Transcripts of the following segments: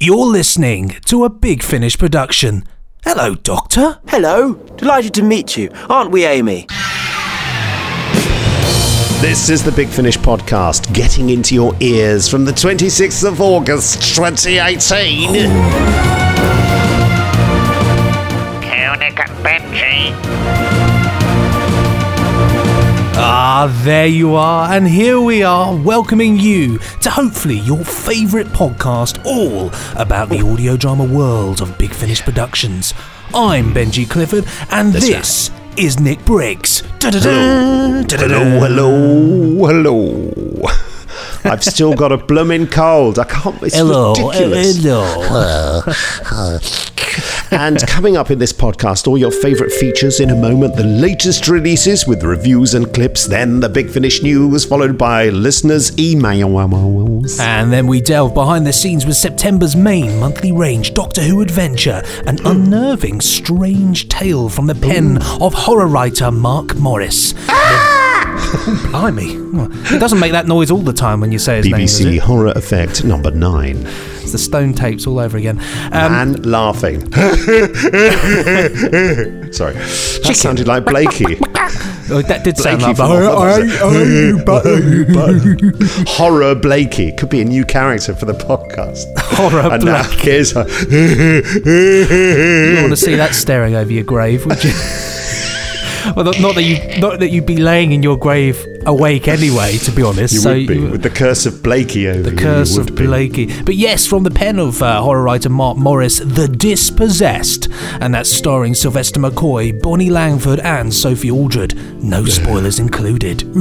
You're listening to a Big Finish production. Hello, Doctor. Hello, delighted to meet you. Aren't we, Amy? This is the Big Finish podcast, getting into your ears from the 26th of August 2018. Koenig and Ah, there you are, and here we are, welcoming you to hopefully your favourite podcast, all about the audio drama world of Big Finish Productions. I'm Benji Clifford, and this is Nick Briggs. Da-da-da, da-da-da. Hello, hello, hello. I've still got a blooming cold. I can't. It's Hello, ridiculous. hello. and coming up in this podcast, all your favourite features in a moment, the latest releases with reviews and clips, then the Big Finish news, followed by listeners' emails. And then we delve behind the scenes with September's main monthly range Doctor Who adventure, an hmm. unnerving, strange tale from the pen hmm. of horror writer Mark Morris. Oh, blimey. It doesn't make that noise all the time when you say his name, BBC? Horror Effect number nine. It's the stone tapes all over again. Um, Man laughing. Sorry. That sounded like Blakey. oh, that did sound like Officer. Horror Blakey. Could be a new character for the podcast. Horror and now Blakey. here's her. You want to see that staring over your grave, would you? Well, not, that you, not that you'd be laying in your grave awake anyway. To be honest, You so would be. you- With the curse of Blakey over The you, Curse you of be. Blakey. But yes, from the pen of uh, horror writer Mark Morris, The Dispossessed. And that's starring Sylvester McCoy, Bonnie Langford, and Sophie Aldred. No spoilers included.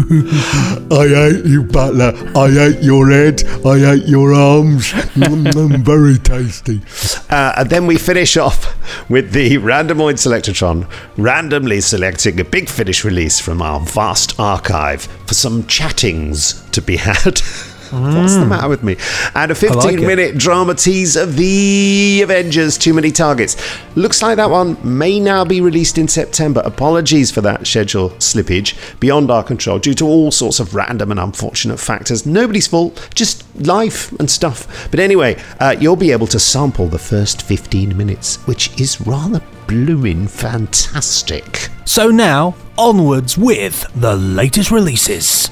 I hate you, Butler. I hate your head. I hate your arms. Mm, very tasty. Uh, and then we finish off with the Randomoid Selectron, randomly selecting a big finish release from our vast archive for some chattings to be had. What's the matter with me? And a 15 like minute drama tease of the Avengers Too Many Targets. Looks like that one may now be released in September. Apologies for that schedule slippage beyond our control due to all sorts of random and unfortunate factors. Nobody's fault, just life and stuff. But anyway, uh, you'll be able to sample the first 15 minutes, which is rather blooming fantastic. So now, onwards with the latest releases.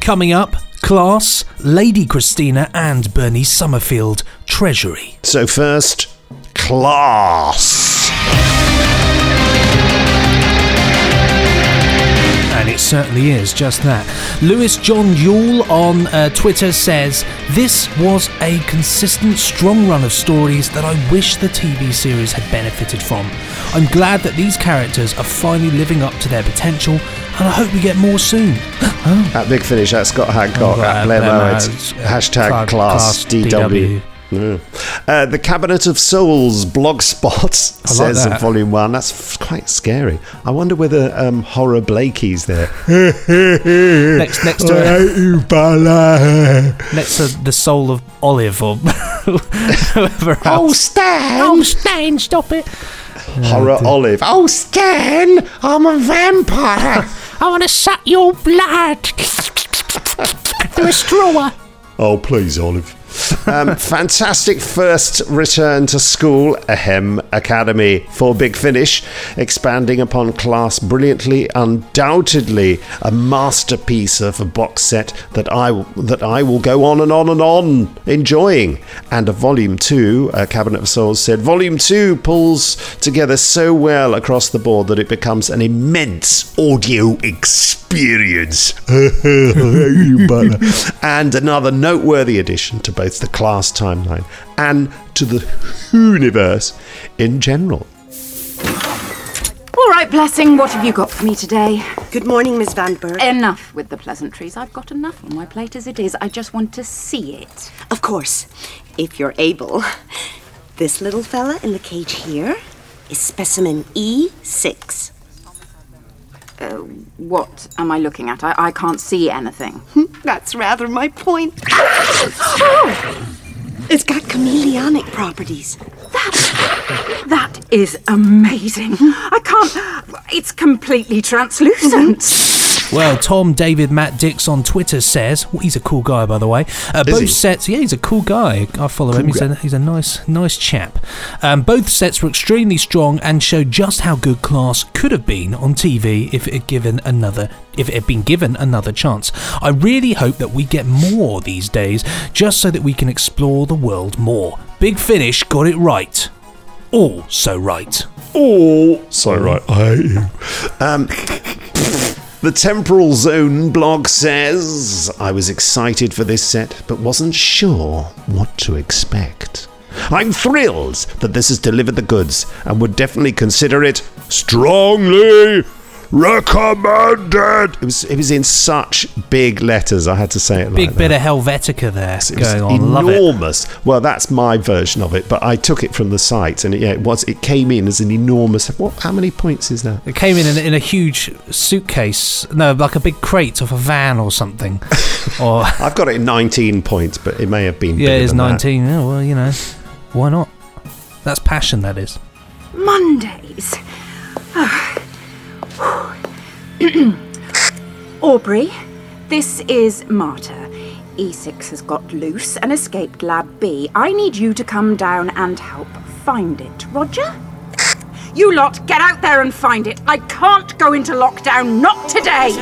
Coming up, Class, Lady Christina, and Bernice Summerfield, Treasury. So, first, class. And it certainly is just that. Lewis John Yule on uh, Twitter says, This was a consistent, strong run of stories that I wish the TV series had benefited from. I'm glad that these characters are finally living up to their potential, and I hope we get more soon. At Big Finish, at Scott Hancock, Oh, at uh, Blair Blair Mowat, Mowat, uh, hashtag class, class DW. Yeah. Uh, the Cabinet of Souls blogspot says that. Volume 1. That's f- quite scary. I wonder whether um, Horror Blakey's there. Next, next to I hate you, Butler. next to the soul of Olive or whoever Oh. Stan! Oh, Stan, stop it! Horror Olive. Oh, Stan! I'm a vampire! I want to suck your blood through a straw. Oh, please, Olive. Um, fantastic first return to school, Ahem Academy for Big Finish, expanding upon class brilliantly, undoubtedly a masterpiece of a box set that I that I will go on and on and on enjoying. And a volume two, uh, Cabinet of Souls said, volume two pulls together so well across the board that it becomes an immense audio experience. I hate you, Butler. and another noteworthy addition to both it's the class timeline, and to the universe in general. All right, Blessing, what have you got for me today? Good morning, Miss Vanberg. Enough with the pleasantries. I've got enough on my plate as it is. I just want to see it. Of course, if you're able. This little fella in the cage here is specimen E6. Uh, what am I looking at? I, I can't see anything. Hmm, that's rather my point. oh! It's got chameleonic properties. That, that is amazing. Hmm. I can't. It's completely translucent. Hmm. Well, Tom David Matt Dix on Twitter says well, he's a cool guy, by the way. Uh, both he? sets, yeah, he's a cool guy. I follow him. He's a, he's a nice, nice chap. Um, both sets were extremely strong and showed just how good Class could have been on TV if it had given another, if it had been given another chance. I really hope that we get more these days, just so that we can explore the world more. Big Finish got it right. All so right. All so right. I hate you. The Temporal Zone blog says I was excited for this set, but wasn't sure what to expect. I'm thrilled that this has delivered the goods and would definitely consider it strongly recommended. It was it was in such big letters. I had to say it Big like bit that. of Helvetica there It was going on. Love it. enormous. Well, that's my version of it, but I took it from the site, and it, yeah, it was. It came in as an enormous. What? How many points is that? It came in, in in a huge suitcase, no, like a big crate off a van or something. or I've got it in 19 points, but it may have been. yeah, it's than that. 19. Yeah, well, you know, why not? That's passion, that is. Mondays. Ah, Aubrey, this is Marta. E6 has got loose and escaped Lab B. I need you to come down and help find it. Roger? You lot, get out there and find it. I can't go into lockdown, not today.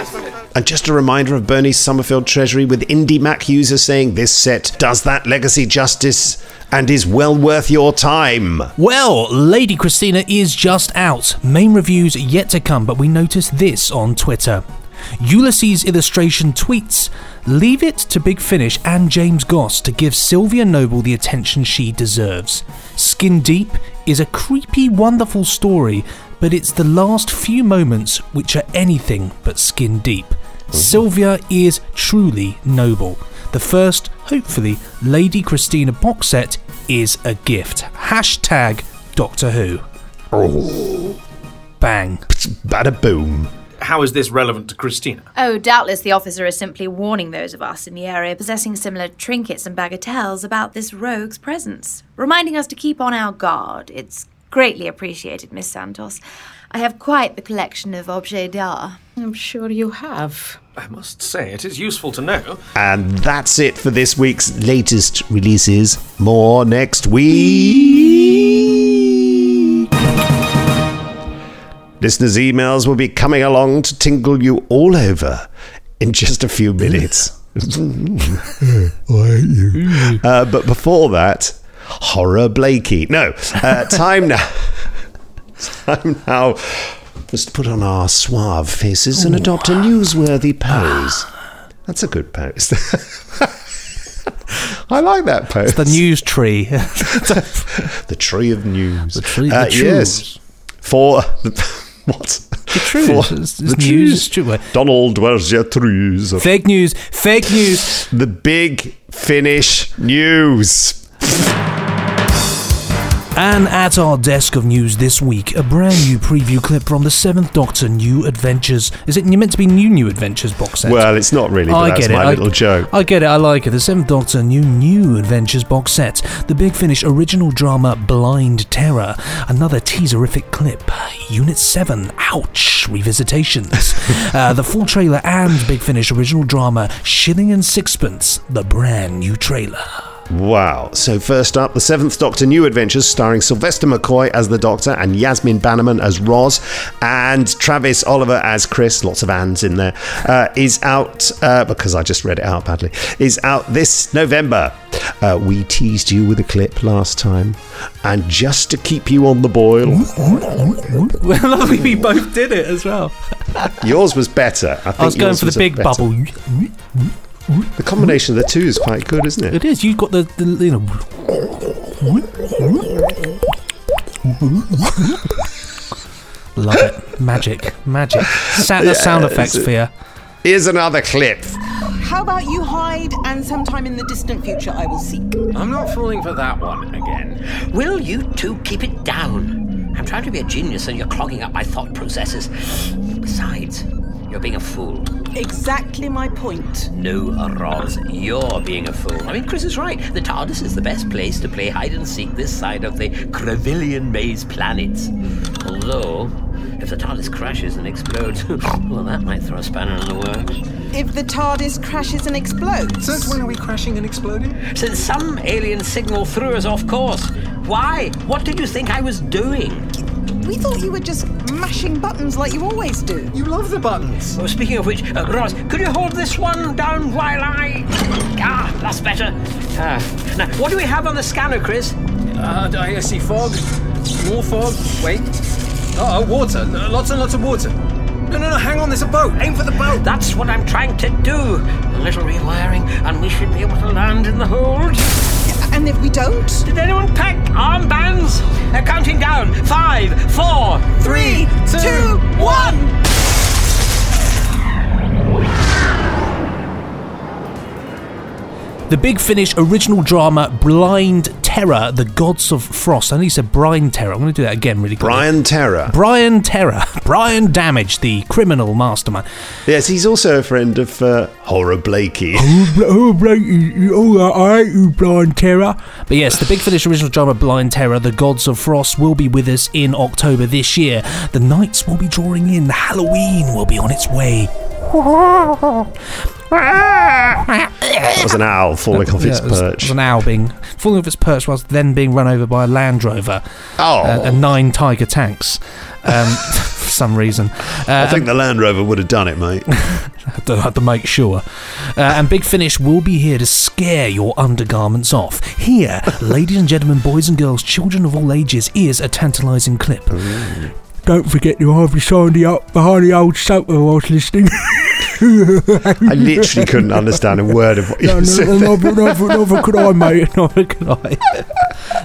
And just a reminder of Bernice Summerfield Treasury with Indie Mac user saying this set does that legacy justice and is well worth your time. Well, Lady Christina is just out. Main reviews yet to come, but we noticed this on Twitter. Ulysses Illustration tweets Leave it to Big Finish and James Goss to give Sylvia Noble the attention she deserves. Skin Deep is a creepy, wonderful story, but it's the last few moments which are anything but skin deep. Mm-hmm. Sylvia is truly noble. The first, hopefully, Lady Christina box set is a gift. Hashtag Doctor Who. Oh. Bang. Bada boom. How is this relevant to Christina? Oh, doubtless the officer is simply warning those of us in the area possessing similar trinkets and bagatelles about this rogue's presence, reminding us to keep on our guard. It's greatly appreciated, Miss Santos. I have quite the collection of objets d'art. I'm sure you have. I must say, it is useful to know. And that's it for this week's latest releases. More next week. Listeners' emails will be coming along to tingle you all over in just a few minutes. Hate you. Uh, but before that, horror Blakey. No, uh, time now. time now. Let's put on our suave faces and adopt a newsworthy pose. That's a good pose. I like that pose. The news tree. The tree of news. The tree- the Yes. For the, what? The truth. For It's, the it's news. True. Donald, where's your trees? Fake news. Fake news. The big finish news. And at our desk of news this week, a brand new preview clip from the Seventh Doctor New Adventures. Is it meant to be New New Adventures box set? Well, it's not really, I that's get it. my I- little joke. I get it. I like it. The Seventh Doctor New New Adventures box set. The Big Finish original drama Blind Terror. Another teaserific clip. Unit 7. Ouch. Revisitations. uh, the full trailer and Big Finish original drama Shilling and Sixpence. The brand new trailer. Wow. So, first up, The Seventh Doctor New Adventures, starring Sylvester McCoy as the Doctor and Yasmin Bannerman as Roz and Travis Oliver as Chris, lots of ands in there, uh, is out, uh, because I just read it out badly, is out this November. Uh, we teased you with a clip last time, and just to keep you on the boil, Well, we both did it as well. yours was better. I, think I was going for the big bubble. The combination of the two is quite good, isn't it? It is. You've got the, the you know. Love it. Magic. Magic. Sa- the sound effects it's- for you. Here's another clip. How about you hide and sometime in the distant future I will seek? I'm not falling for that one again. Will you two keep it down? I'm trying to be a genius and you're clogging up my thought processes. Besides, you're being a fool. Exactly my point. No, Roz, you're being a fool. I mean, Chris is right. The TARDIS is the best place to play hide and seek this side of the Crevillian Maze planet. Although, If the TARDIS crashes and explodes, well, that might throw a spanner in the works. If the TARDIS crashes and explodes. Since when are we crashing and exploding? Since some alien signal threw us off course. Why? What did you think I was doing? We thought you were just mashing buttons like you always do. You love the buttons. Oh, speaking of which, uh, Roz, could you hold this one down while I. Ah, that's better. Ah, now, what do we have on the scanner, Chris? Uh, I see fog. More fog. Wait. Oh, water. Lots and lots of water. No, no, no, hang on, there's a boat. Aim for the boat. That's what I'm trying to do. A little rewiring, and we should be able to land in the hold. And if we don't? Did anyone pack armbands? Uh, counting down. Five, four, Three, two, one! The Big Finish original drama Blind Terror, The Gods of Frost. I think he said Brian Terror. I'm going to do that again really quickly. Brian Terror. Brian Terror. Brian Damage, the criminal mastermind. Yes, he's also a friend of uh, Horror Blakey. Oh, Blakey, oh, I hate you, Blind Terror. But yes, the Big Finish original drama Blind Terror, The Gods of Frost will be with us in October this year. The nights will be drawing in. Halloween will be on its way. That was an owl falling off its Yeah, it was- it perch. was an owl being falling off its perch whilst then being run over by a Land Rover Oh. uh, and nine Tiger tanks um, for some reason. Uh, I think the Land Rover would have done it, mate. to, had to make sure. Uh, and Big Finish will be here to scare your undergarments off. Here, ladies and gentlemen, boys and girls, children of all ages, is a tantalising clip. Don't forget to have your sandy up behind the old sofa whilst listening. I literally couldn't understand a word of what you No, no, said. no, neither, neither, neither could I, mate. Neither could I.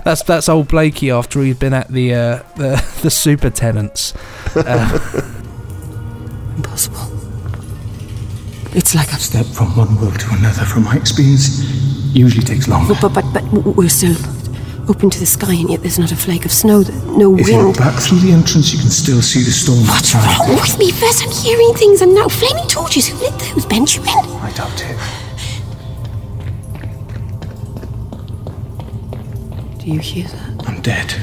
that's that's old Blakey after he'd been at the uh, the, the super tenants. Uh, Impossible. It's like I've stepped from one world to another. From my experience, usually takes longer. But, but, but, but we're so open to the sky, and yet there's not a flake of snow, th- no If you look back through the entrance, you can still see the storm. What's wrong with me? First I'm hearing things, and now flaming torches. Who lit those, Benjamin? I doubt it. Do you hear that? I'm dead.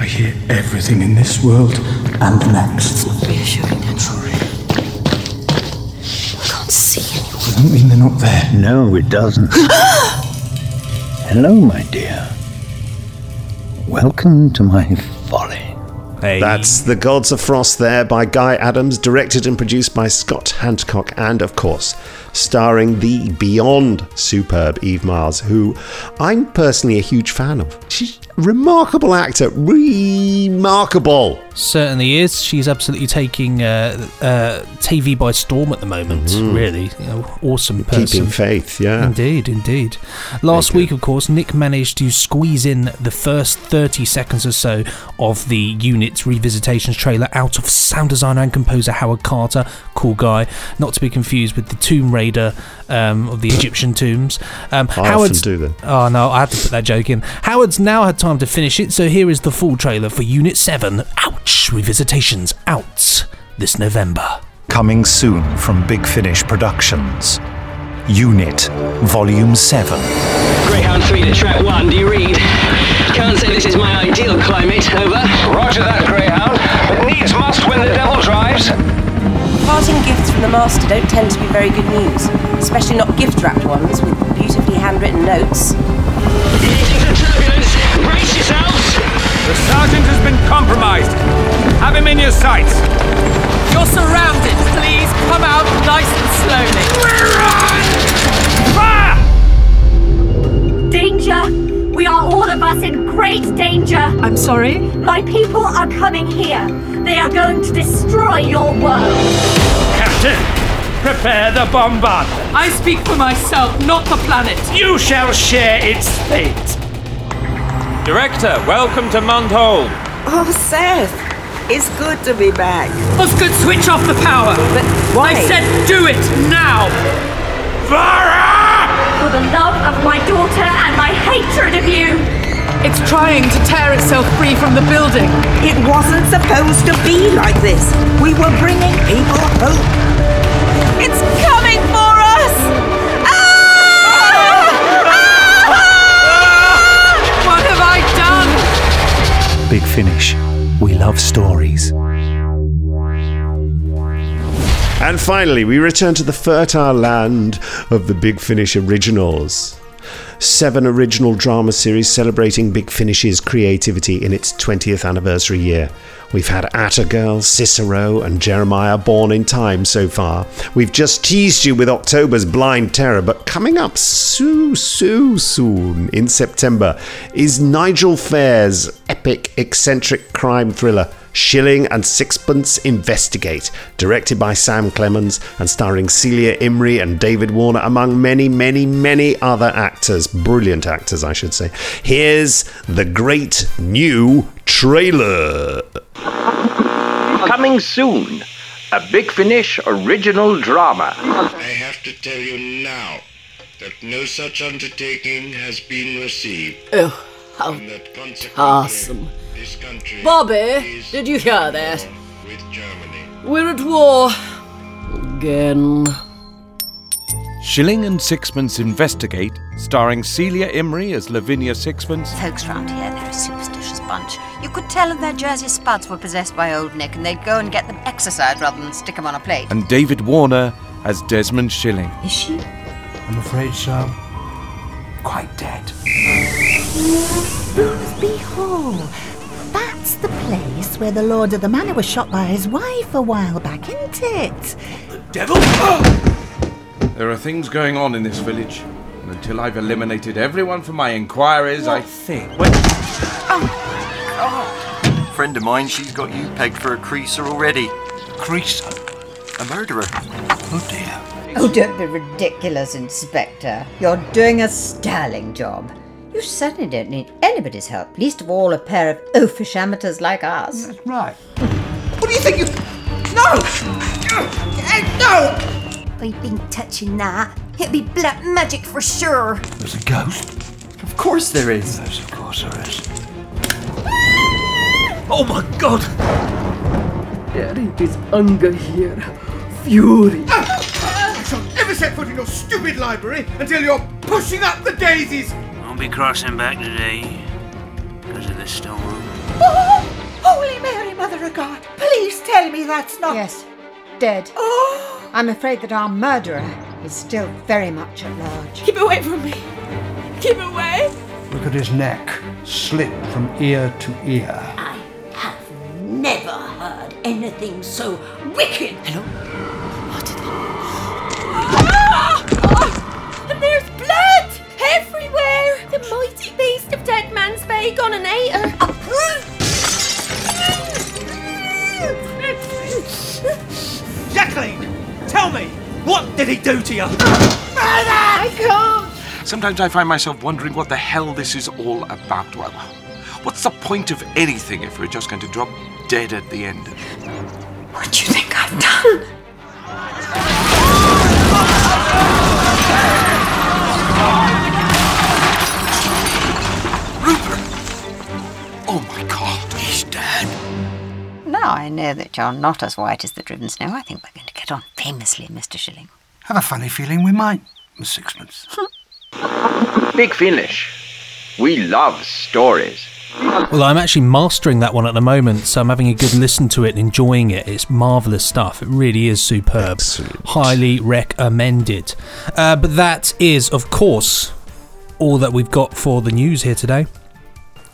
I hear everything in this world and the next. It's not reassuring. I'm sorry. I can't see anyone. Doesn't mean they're not there. No, it doesn't. Hello, my dear. Welcome to my folly. Hey. That's The Gods of Frost there by Guy Adams, directed and produced by Scott Hancock, and of course, starring the beyond superb Eve Miles, who I'm personally a huge fan of. She's a remarkable actor, remarkable. Certainly is. She's absolutely taking uh, uh, TV by storm at the moment. Really, you know, awesome person. Mm-hmm. Keeping faith, yeah. Indeed, indeed. Last week, of course, Nick managed to squeeze in the first 30 seconds or so of the Unit's Revisitations trailer out of sound designer and composer Howard Carter. Cool guy. Not to be confused with the Tomb Raider um, of the Egyptian tombs. Um, I often do that. Oh, no, I had to put that joke in. Howard's now had time to finish it, so here is the full trailer for Unit 7. Ouch! Revisitations out this November. Coming soon from Big Finish Productions. Unit, Volume 7. Greyhound 3 to track 1, do you read? Can't say this is my ideal climate, over. Roger that, Greyhound. But needs must when the devil drives. Parting gifts from the Master don't tend to be very good news, especially not gift wrapped ones with beautifully handwritten notes. Turbulence, brace yourselves! The sergeant has been compromised. Have him in your sights. You're surrounded. Please come out nice and slowly. Danger! We are all of us in great danger! I'm sorry? My people are coming here. They are going to destroy your world. Captain, prepare the bombardment. I speak for myself, not the planet. You shall share its fate. Director, welcome to Monthold. Oh, Seth, it's good to be back. Osgood, switch off the power. But why? I said do it now. VARA! For the love of my daughter and my hatred of you! It's trying to tear itself free from the building. It wasn't supposed to be like this. We were bringing people hope. It's finish, we love stories. And finally, we return to the fertile land of the Big Finish originals. Seven original drama series celebrating Big Finish's creativity in its 20th anniversary year. We've had Attagirl, Cicero, and Jeremiah Bourne in Time so far. We've just teased you with October's Blind Terror, but coming up so, so soon in September is Nigel Fairs' epic, eccentric crime thriller. Shilling and Sixpence Investigate, directed by Sam Clemens and starring Celia Imrie and David Warner, among many, many, many other actors. Brilliant actors, I should say. Here's the great new trailer. Coming soon, a Big Finish original drama. I have to tell you now that no such undertaking has been received. Oh, how awesome. Bobby, did you hear that? We're at war. Again. Shilling and Sixpence Investigate, starring Celia Imrie as Lavinia Sixpence, Folks round here, they're a superstitious bunch. You could tell if their jersey spuds were possessed by Old Nick, and they'd go and get them exercised rather than stick them on a plate. and David Warner as Desmond Shilling. Is she? I'm afraid so. Quite dead. Boothby Hall. That's the place where the Lord of the Manor was shot by his wife a while back, isn't it? The Devil! Ah! There are things going on in this village, and until I've eliminated everyone from my inquiries, I think. Oh, oh. Friend of mine, she's got you pegged for a creaser already. Creaser? A murderer. Oh dear. Oh, don't be ridiculous, Inspector. You're doing a sterling job. You certainly don't need anybody's help, least of all a pair of oafish amateurs like us. That's right. What do you think you. No! No! We've been touching that. It'd be black magic for sure. There's a ghost? Of course there is. Yes, of course there is. Ah! Oh my god! There is anger here. Fury. I shall never set foot in your stupid library until you're pushing up the daisies! Won't be crossing back today because of the storm. Oh, Holy Mary, Mother of God, please tell me that's not. Yes, dead. Oh! I'm afraid that our murderer is still very much at large. Keep away from me. Keep away. Look at his neck, slit from ear to ear. I have never heard anything so wicked. Hello? Dead Man's Bay gone and ate her. Jacqueline, tell me, what did he do to you? I can't. Sometimes I find myself wondering what the hell this is all about. Well, what's the point of anything if we're just going to drop dead at the end? What do you think I've done? Now I know that you're not as white as the driven snow. I think we're going to get on famously, Mr. Shilling. Have a funny feeling we might, Miss Sixpence. Big Finish. We love stories. Well, I'm actually mastering that one at the moment, so I'm having a good listen to it and enjoying it. It's marvellous stuff. It really is superb. Highly recommended. Uh, but that is, of course, all that we've got for the news here today.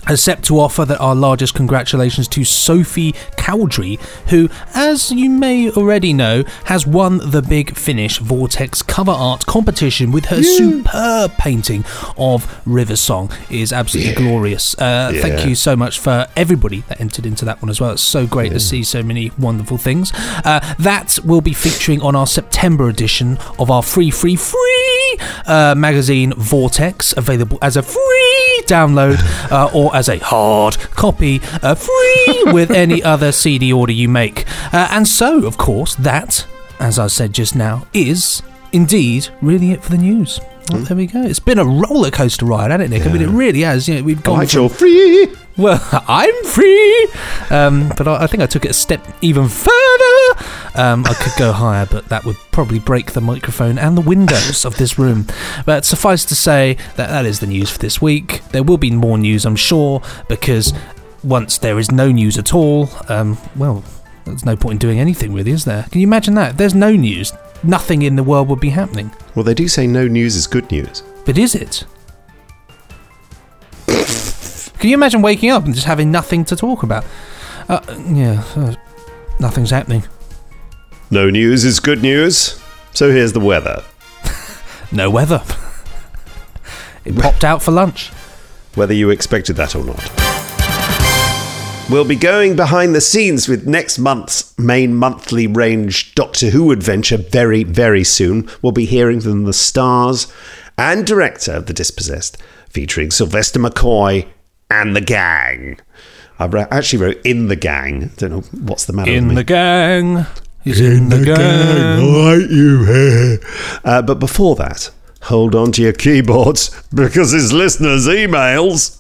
Except to offer that our largest congratulations to Sophie Cowdrey, who, as you may already know, has won the Big Finish Vortex cover art competition with her superb painting of River Song. It is absolutely glorious. Uh, Thank you so much for everybody that entered into that one as well. It's so great to see so many wonderful things. Uh, that will be featuring on our September edition of our free, free, free uh, magazine Vortex, available as a free download uh, or as a hard copy, uh, free with any other CD order you make. Uh, and so, of course, that, as I said just now, is indeed really it for the news. Well, there we go. It's been a roller coaster ride, hasn't it, Nick? I mean, it really has. You know, we've gone. Right, you're free. well, I'm free, um, but I, I think I took it a step even further. Um, I could go higher, but that would probably break the microphone and the windows of this room. But suffice to say that that is the news for this week. There will be more news, I'm sure, because once there is no news at all, um, well, there's no point in doing anything, really, is there? Can you imagine that? If there's no news, nothing in the world would be happening. Well, they do say no news is good news. But is it? Can you imagine waking up and just having nothing to talk about? Uh, yeah, uh, nothing's happening. No news is good news. So here's the weather. No weather. it popped out for lunch. Whether you expected that or not. We'll be going behind the scenes with next month's main monthly range Doctor Who adventure very, very soon. We'll be hearing from the stars and director of The Dispossessed, featuring Sylvester McCoy and the gang. I actually wrote in the gang. Don't know what's the matter with In the gang. He's in, the, gang. like you. Uh, but before that, hold on to your keyboards because it's listeners' emails.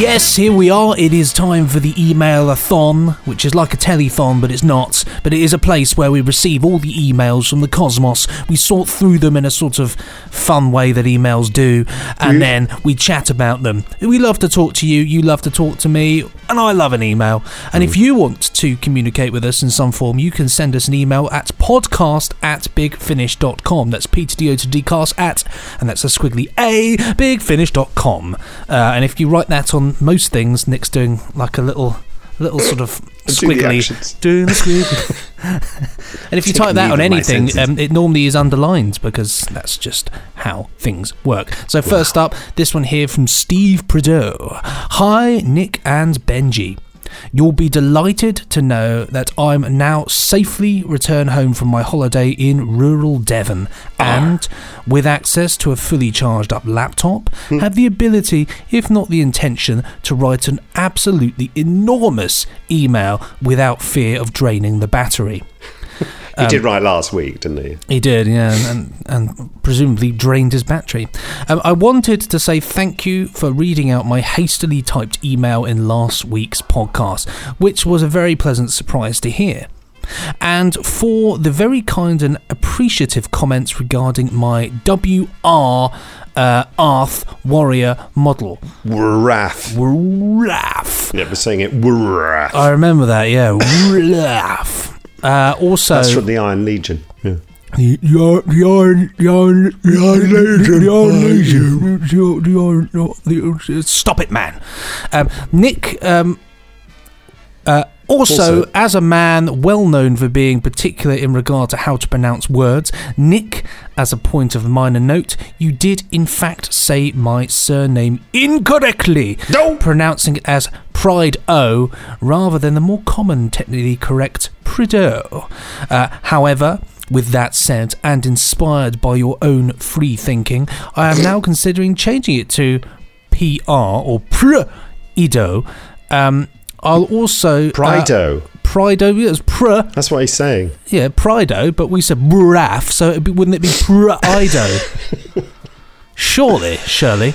Yes, here we are. It is time for the email-a-thon, which is like a telethon, but it's not. But it is a place where we receive all the emails from the cosmos. We sort through them in a sort of fun way that emails do, and then we chat about them. We love to talk to you. You love to talk to me, and I love an email. And if you want to communicate with us in some form, you can send us an email at podcast at bigfinish.com. That's P to D O to D cast at, and that's a squiggly A, bigfinish.com. Uh, and if you write that on most things, Nick's doing like a little. Little sort of squiggly, doing the squiggly. and if you Taking type that on anything, um, it normally is underlined because that's just how things work. So first up, this one here from Steve Prideaux. Hi, Nick and Benji. You'll be delighted to know that I'm now safely returned home from my holiday in rural Devon. Ah. And, with access to a fully charged up laptop, hmm. have the ability, if not the intention, to write an absolutely enormous email without fear of draining the battery. He Um, did write last week, didn't he? He did, yeah, and, and, and presumably drained his battery. Um, I wanted to say thank you for reading out my hastily typed email in last week's podcast, which was a very pleasant surprise to hear. And for the very kind and appreciative comments regarding my WR uh, Arth Warrior model. Wrath. Wrath. Yeah, we're saying it. Wrath. I remember that, yeah. Wrath. Uh, also, That's from the Iron Legion. Yeah. The Iron, the Iron, the Iron, the Iron Legion, the Iron Legion, the, the Iron, the, the, stop it, man. Um, Nick, um, uh, also, Also- as a man well known for being particular in regard to how to pronounce words, Nick, as a point of minor note, you did in fact say my surname incorrectly, no. pronouncing it as Pride O rather than the more common, technically correct Prideaux. Uh, however, with that said, and inspired by your own free thinking, I am now considering changing it to PR or Pr-Ido. Um, I'll also. uh, Prido. Prido, yeah, it's pr. That's what he's saying. Yeah, Prido, but we said braf, so be, wouldn't it be Prido? Surely, surely.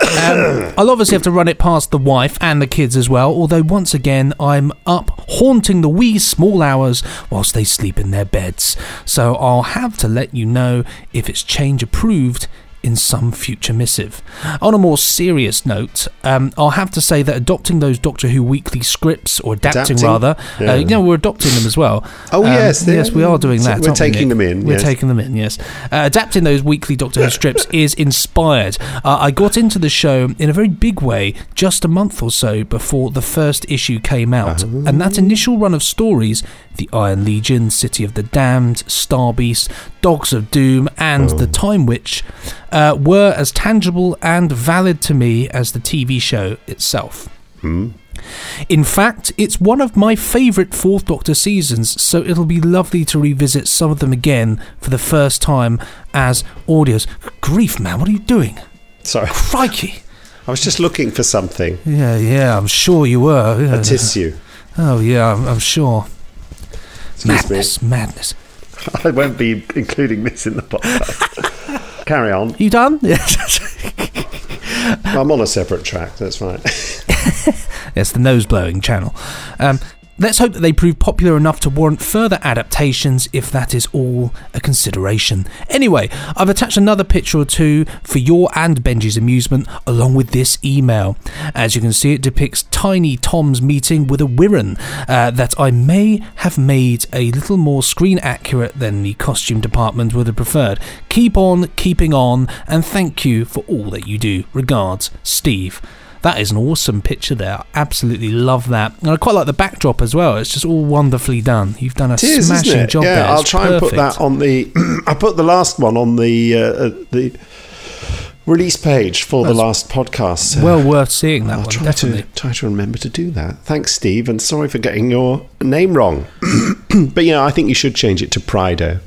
Um, I'll obviously have to run it past the wife and the kids as well, although once again I'm up haunting the wee small hours whilst they sleep in their beds. So I'll have to let you know if it's change approved in some future missive. On a more serious note, um, I'll have to say that adopting those Doctor Who weekly scripts, or adapting, Adapting? rather, Yeah. uh, you know, we're adopting them as well. Oh, Um, yes, yes, we are doing that. we're aren't we, taking them in, We're yes. taking them in. Yes, uh, adapting those weekly Doctor Who strips is inspired. Uh, I got into the show in a very big way just a month or so before the first issue came out, and that initial run of stories, the Iron Legion, City of the Damned, Star Beast, Dogs of Doom, and the Time Witch, uh, were as tangible and valid to me as the TV show itself. In fact, it's one of my favourite Fourth Doctor seasons, so it'll be lovely to revisit some of them again for the first time as audios. Grief, man, what are you doing? Sorry. Crikey. I was just looking for something. Yeah, yeah, I'm sure you were. yeah. A tissue. Oh, yeah, I'm, I'm sure. Excuse madness, madness. I won't be including this in the podcast. Carry on. You done? I'm on a separate track, that's right. it's the nose blowing channel. Um, Let's hope that they prove popular enough to warrant further adaptations if that is all a consideration. Anyway, I've attached another picture or two for your and Benji's amusement along with this email. As you can see, it depicts Tiny Tom's meeting with a Wirrn uh, that I may have made a little more screen accurate than the costume department would have preferred. Keep on keeping on, and thank you for all that you do. Regards, Steve. That is an awesome picture there. I Absolutely love that. And I quite like the backdrop as well. It's just all wonderfully done. You've done a isn't smashing job yeah, there. I'll It's try and put that on the. I put the last one on the uh, uh, the release page for the last podcast. well worth seeing that I'll one, try definitely. to try to remember to do that. Thanks, Steve, and sorry for getting your name wrong. but yeah, I think you should change it to Prido.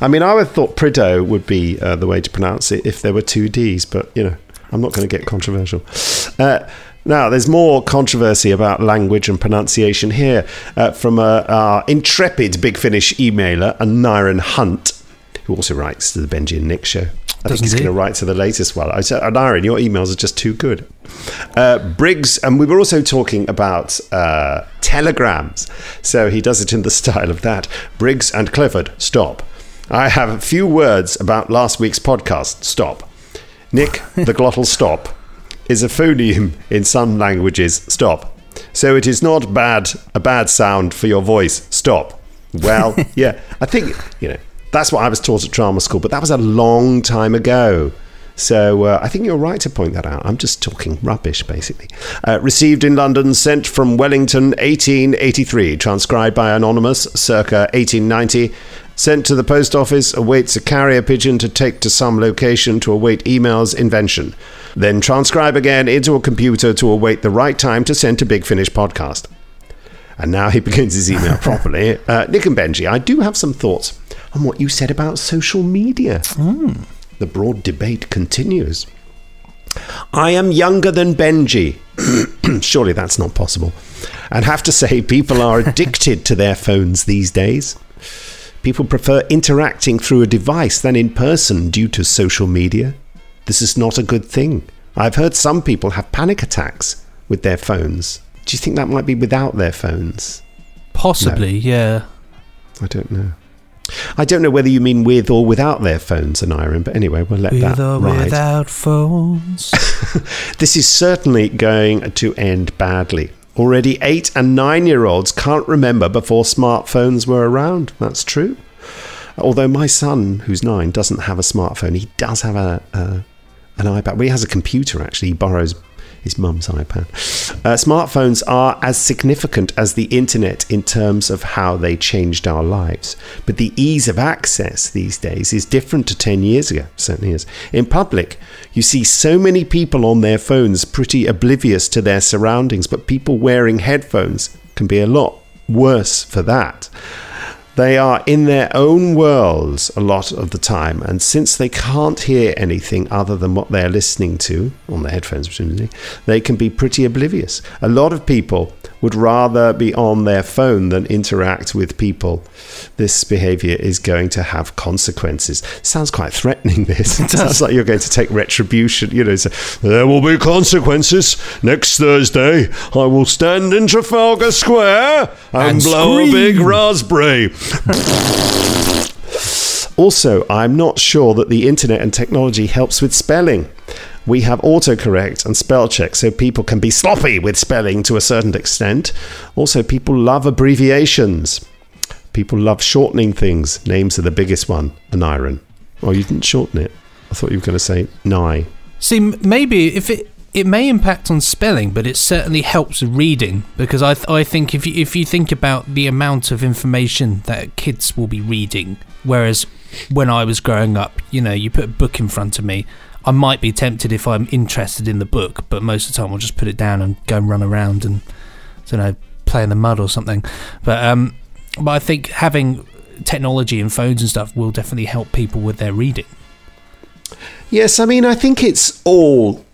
I mean, I would have thought Prido would be uh, the way to pronounce it if there were two D's, but you know, I'm not going to get controversial. Uh, now, there's more controversy about language and pronunciation here uh, from uh, our intrepid Big Finish emailer, Niren Hunt, who also writes to the Benji and Nick show. I think he's he? going to write to the latest one. I said, Niren, your emails are just too good. Uh, Briggs, and we were also talking about uh, telegrams. So he does it in the style of that. Briggs and Clifford, stop. I have a few words about last week's podcast. Stop. Nick, the glottal stop, is a phoneme in some languages. Stop. So it is not bad a bad sound for your voice. Stop. Well, yeah, I think you know that's what I was taught at drama school, but that was a long time ago. So uh, I think you're right to point that out. I'm just talking rubbish, basically. Uh, received in London, sent from Wellington, 1883, transcribed by Anonymous, circa 1890. Sent to the post office, awaits a carrier pigeon to take to some location to await emails invention. Then transcribe again into a computer to await the right time to send to Big Finish podcast. And now he begins his email properly. Uh, Nick and Benji, I do have some thoughts on what you said about social media. The broad debate continues. I am younger than Benji. Surely that's not possible. And have to say, people are addicted to their phones these days. People prefer interacting through a device than in person due to social media. This is not a good thing. I've heard some people have panic attacks with their phones. Do you think that might be without their phones? Possibly, yeah. I don't know. I don't know whether you mean with or without their phones, an iron, but anyway, we'll let that. With that or ride. without phones. This is certainly going to end badly. Already eight and nine year olds can't remember before smartphones were around. That's true. Although my son, who's nine, doesn't have a smartphone, he does have a, a an iPad. Well, he has a computer actually. He borrows his mum's iPad. Uh, smartphones are as significant as the internet in terms of how they changed our lives. But the ease of access these days is different to 10 years ago, certainly is. In public, you see so many people on their phones pretty oblivious to their surroundings, but people wearing headphones can be a lot worse for that. They are in their own worlds a lot of the time, and since they can't hear anything other than what they're listening to, on the headphones presumably, they can be pretty oblivious. A lot of people would rather be on their phone than interact with people. This behavior is going to have consequences. Sounds quite threatening, this. It sounds like you're going to take retribution. You know, so, there will be consequences. Next Thursday, I will stand in Trafalgar Square and, And blow a big raspberry. Also, I'm not sure that the internet and technology helps with spelling. We have autocorrect and spell check so people can be sloppy with spelling to a certain extent. Also, people love abbreviations. People love shortening things. Names are the biggest one. An iron. Oh, you didn't shorten it. I thought you were going to say nigh. See, maybe if it it may impact on spelling, but it certainly helps reading because I th- I think if you, if you think about the amount of information that kids will be reading, whereas when I was growing up, you know, you put a book in front of me, I might be tempted if I'm interested in the book, but most of the time I'll just put it down and go and run around and I don't know play in the mud or something. But um, but I think having technology and phones and stuff will definitely help people with their reading. Yes, I mean, I think it's all.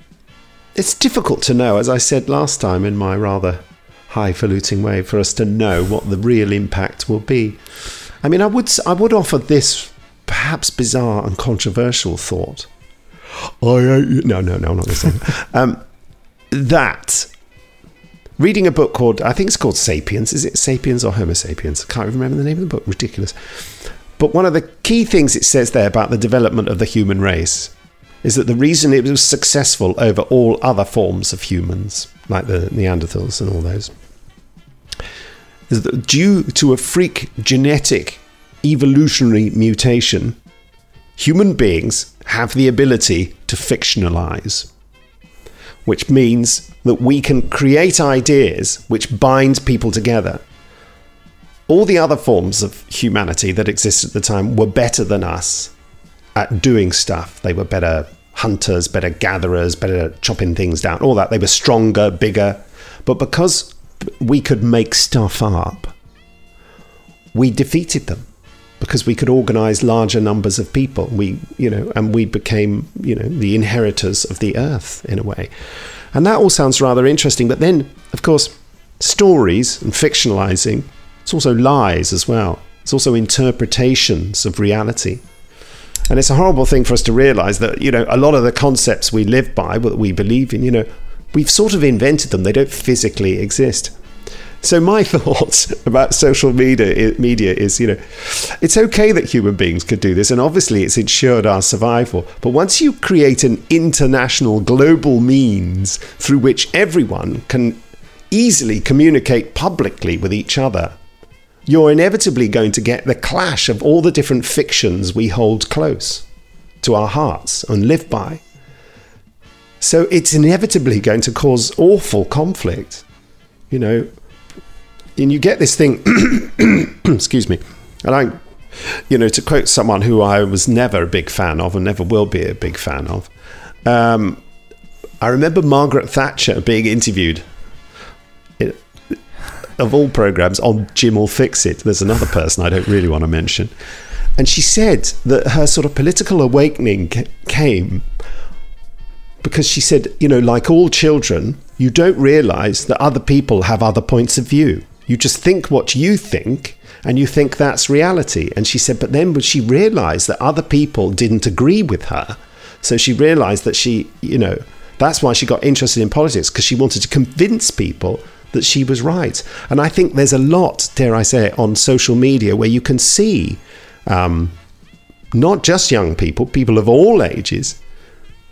It's difficult to know, as I said last time in my rather highfalutin way, for us to know what the real impact will be. I mean, I would I would offer this perhaps bizarre and controversial thought. I you. No, no, no, I'm not going to say that. um, that reading a book called, I think it's called Sapiens. Is it Sapiens or Homo Sapiens? I can't even remember the name of the book. Ridiculous. But one of the key things it says there about the development of the human race is that the reason it was successful over all other forms of humans, like the Neanderthals and all those, is that due to a freak genetic evolutionary mutation, human beings have the ability to fictionalize, which means that we can create ideas which bind people together. All the other forms of humanity that existed at the time were better than us at doing stuff. They were better hunters, better gatherers, better chopping things down, all that. They were stronger, bigger. But because we could make stuff up, we defeated them because we could organize larger numbers of people. We, you know, and we became, you know, the inheritors of the earth in a way. And that all sounds rather interesting. But then, of course, stories and fictionalizing, it's also lies as well. It's also interpretations of reality. And it's a horrible thing for us to realize that, you know, a lot of the concepts we live by, what we believe in, you know, we've sort of invented them. They don't physically exist. So my thoughts about social media media is, you know, it's okay that human beings could do this, and obviously it's ensured our survival. But once you create an international, global means through which everyone can easily communicate publicly with each other, you're inevitably going to get the clash of all the different fictions we hold close to our hearts and live by. So it's inevitably going to cause awful conflict. You know, and you get this thing, excuse me, and I, you know, to quote someone who I was never a big fan of and never will be a big fan of, um, I remember Margaret Thatcher being interviewed in, of all programs on Jim'll Fix It. There's another person I don't really want to mention. And she said that her sort of political awakening came because she said, you know, like all children, you don't realize that other people have other points of view. You just think what you think and you think that's reality. And she said, but then she realized that other people didn't agree with her, so she realized that she, you know, that's why she got interested in politics because she wanted to convince people that she was right. And I think there's a lot, dare I say it, on social media where you can see um, not just young people, people of all ages,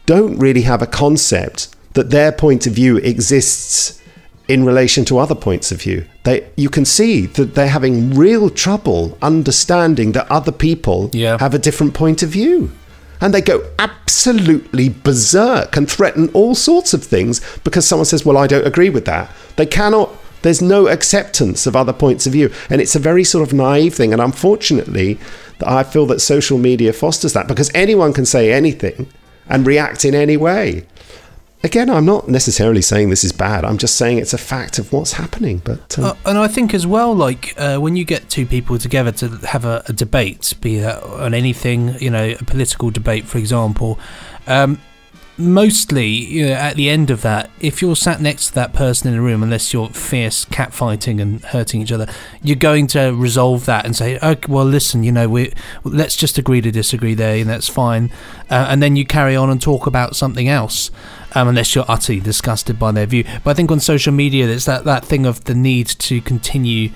don't really have a concept that their point of view exists in relation to other points of view. They, you can see that they're having real trouble understanding that other people Yeah. have a different point of view. And they go absolutely berserk and threaten all sorts of things because someone says, Well, I don't agree with that. They cannot, there's no acceptance of other points of view. And it's a very sort of naive thing. And unfortunately, I feel that social media fosters that because anyone can say anything and react in any way. Again, I'm not necessarily saying this is bad. I'm just saying it's a fact of what's happening. But um, Uh, and I think as well, like uh, when you get two people together to have a, a debate, be that on anything, you know, a political debate, for example, um, mostly you know, at the end of that, if you're sat next to that person in the room, unless you're fierce cat fighting and hurting each other, you're going to resolve that and say, okay, well, listen, you know, we let's just agree to disagree there, and that's fine. Uh, and then you carry on and talk about something else. Um, unless you're utterly disgusted by their view. But I think on social media, there's that, that thing of the need to continue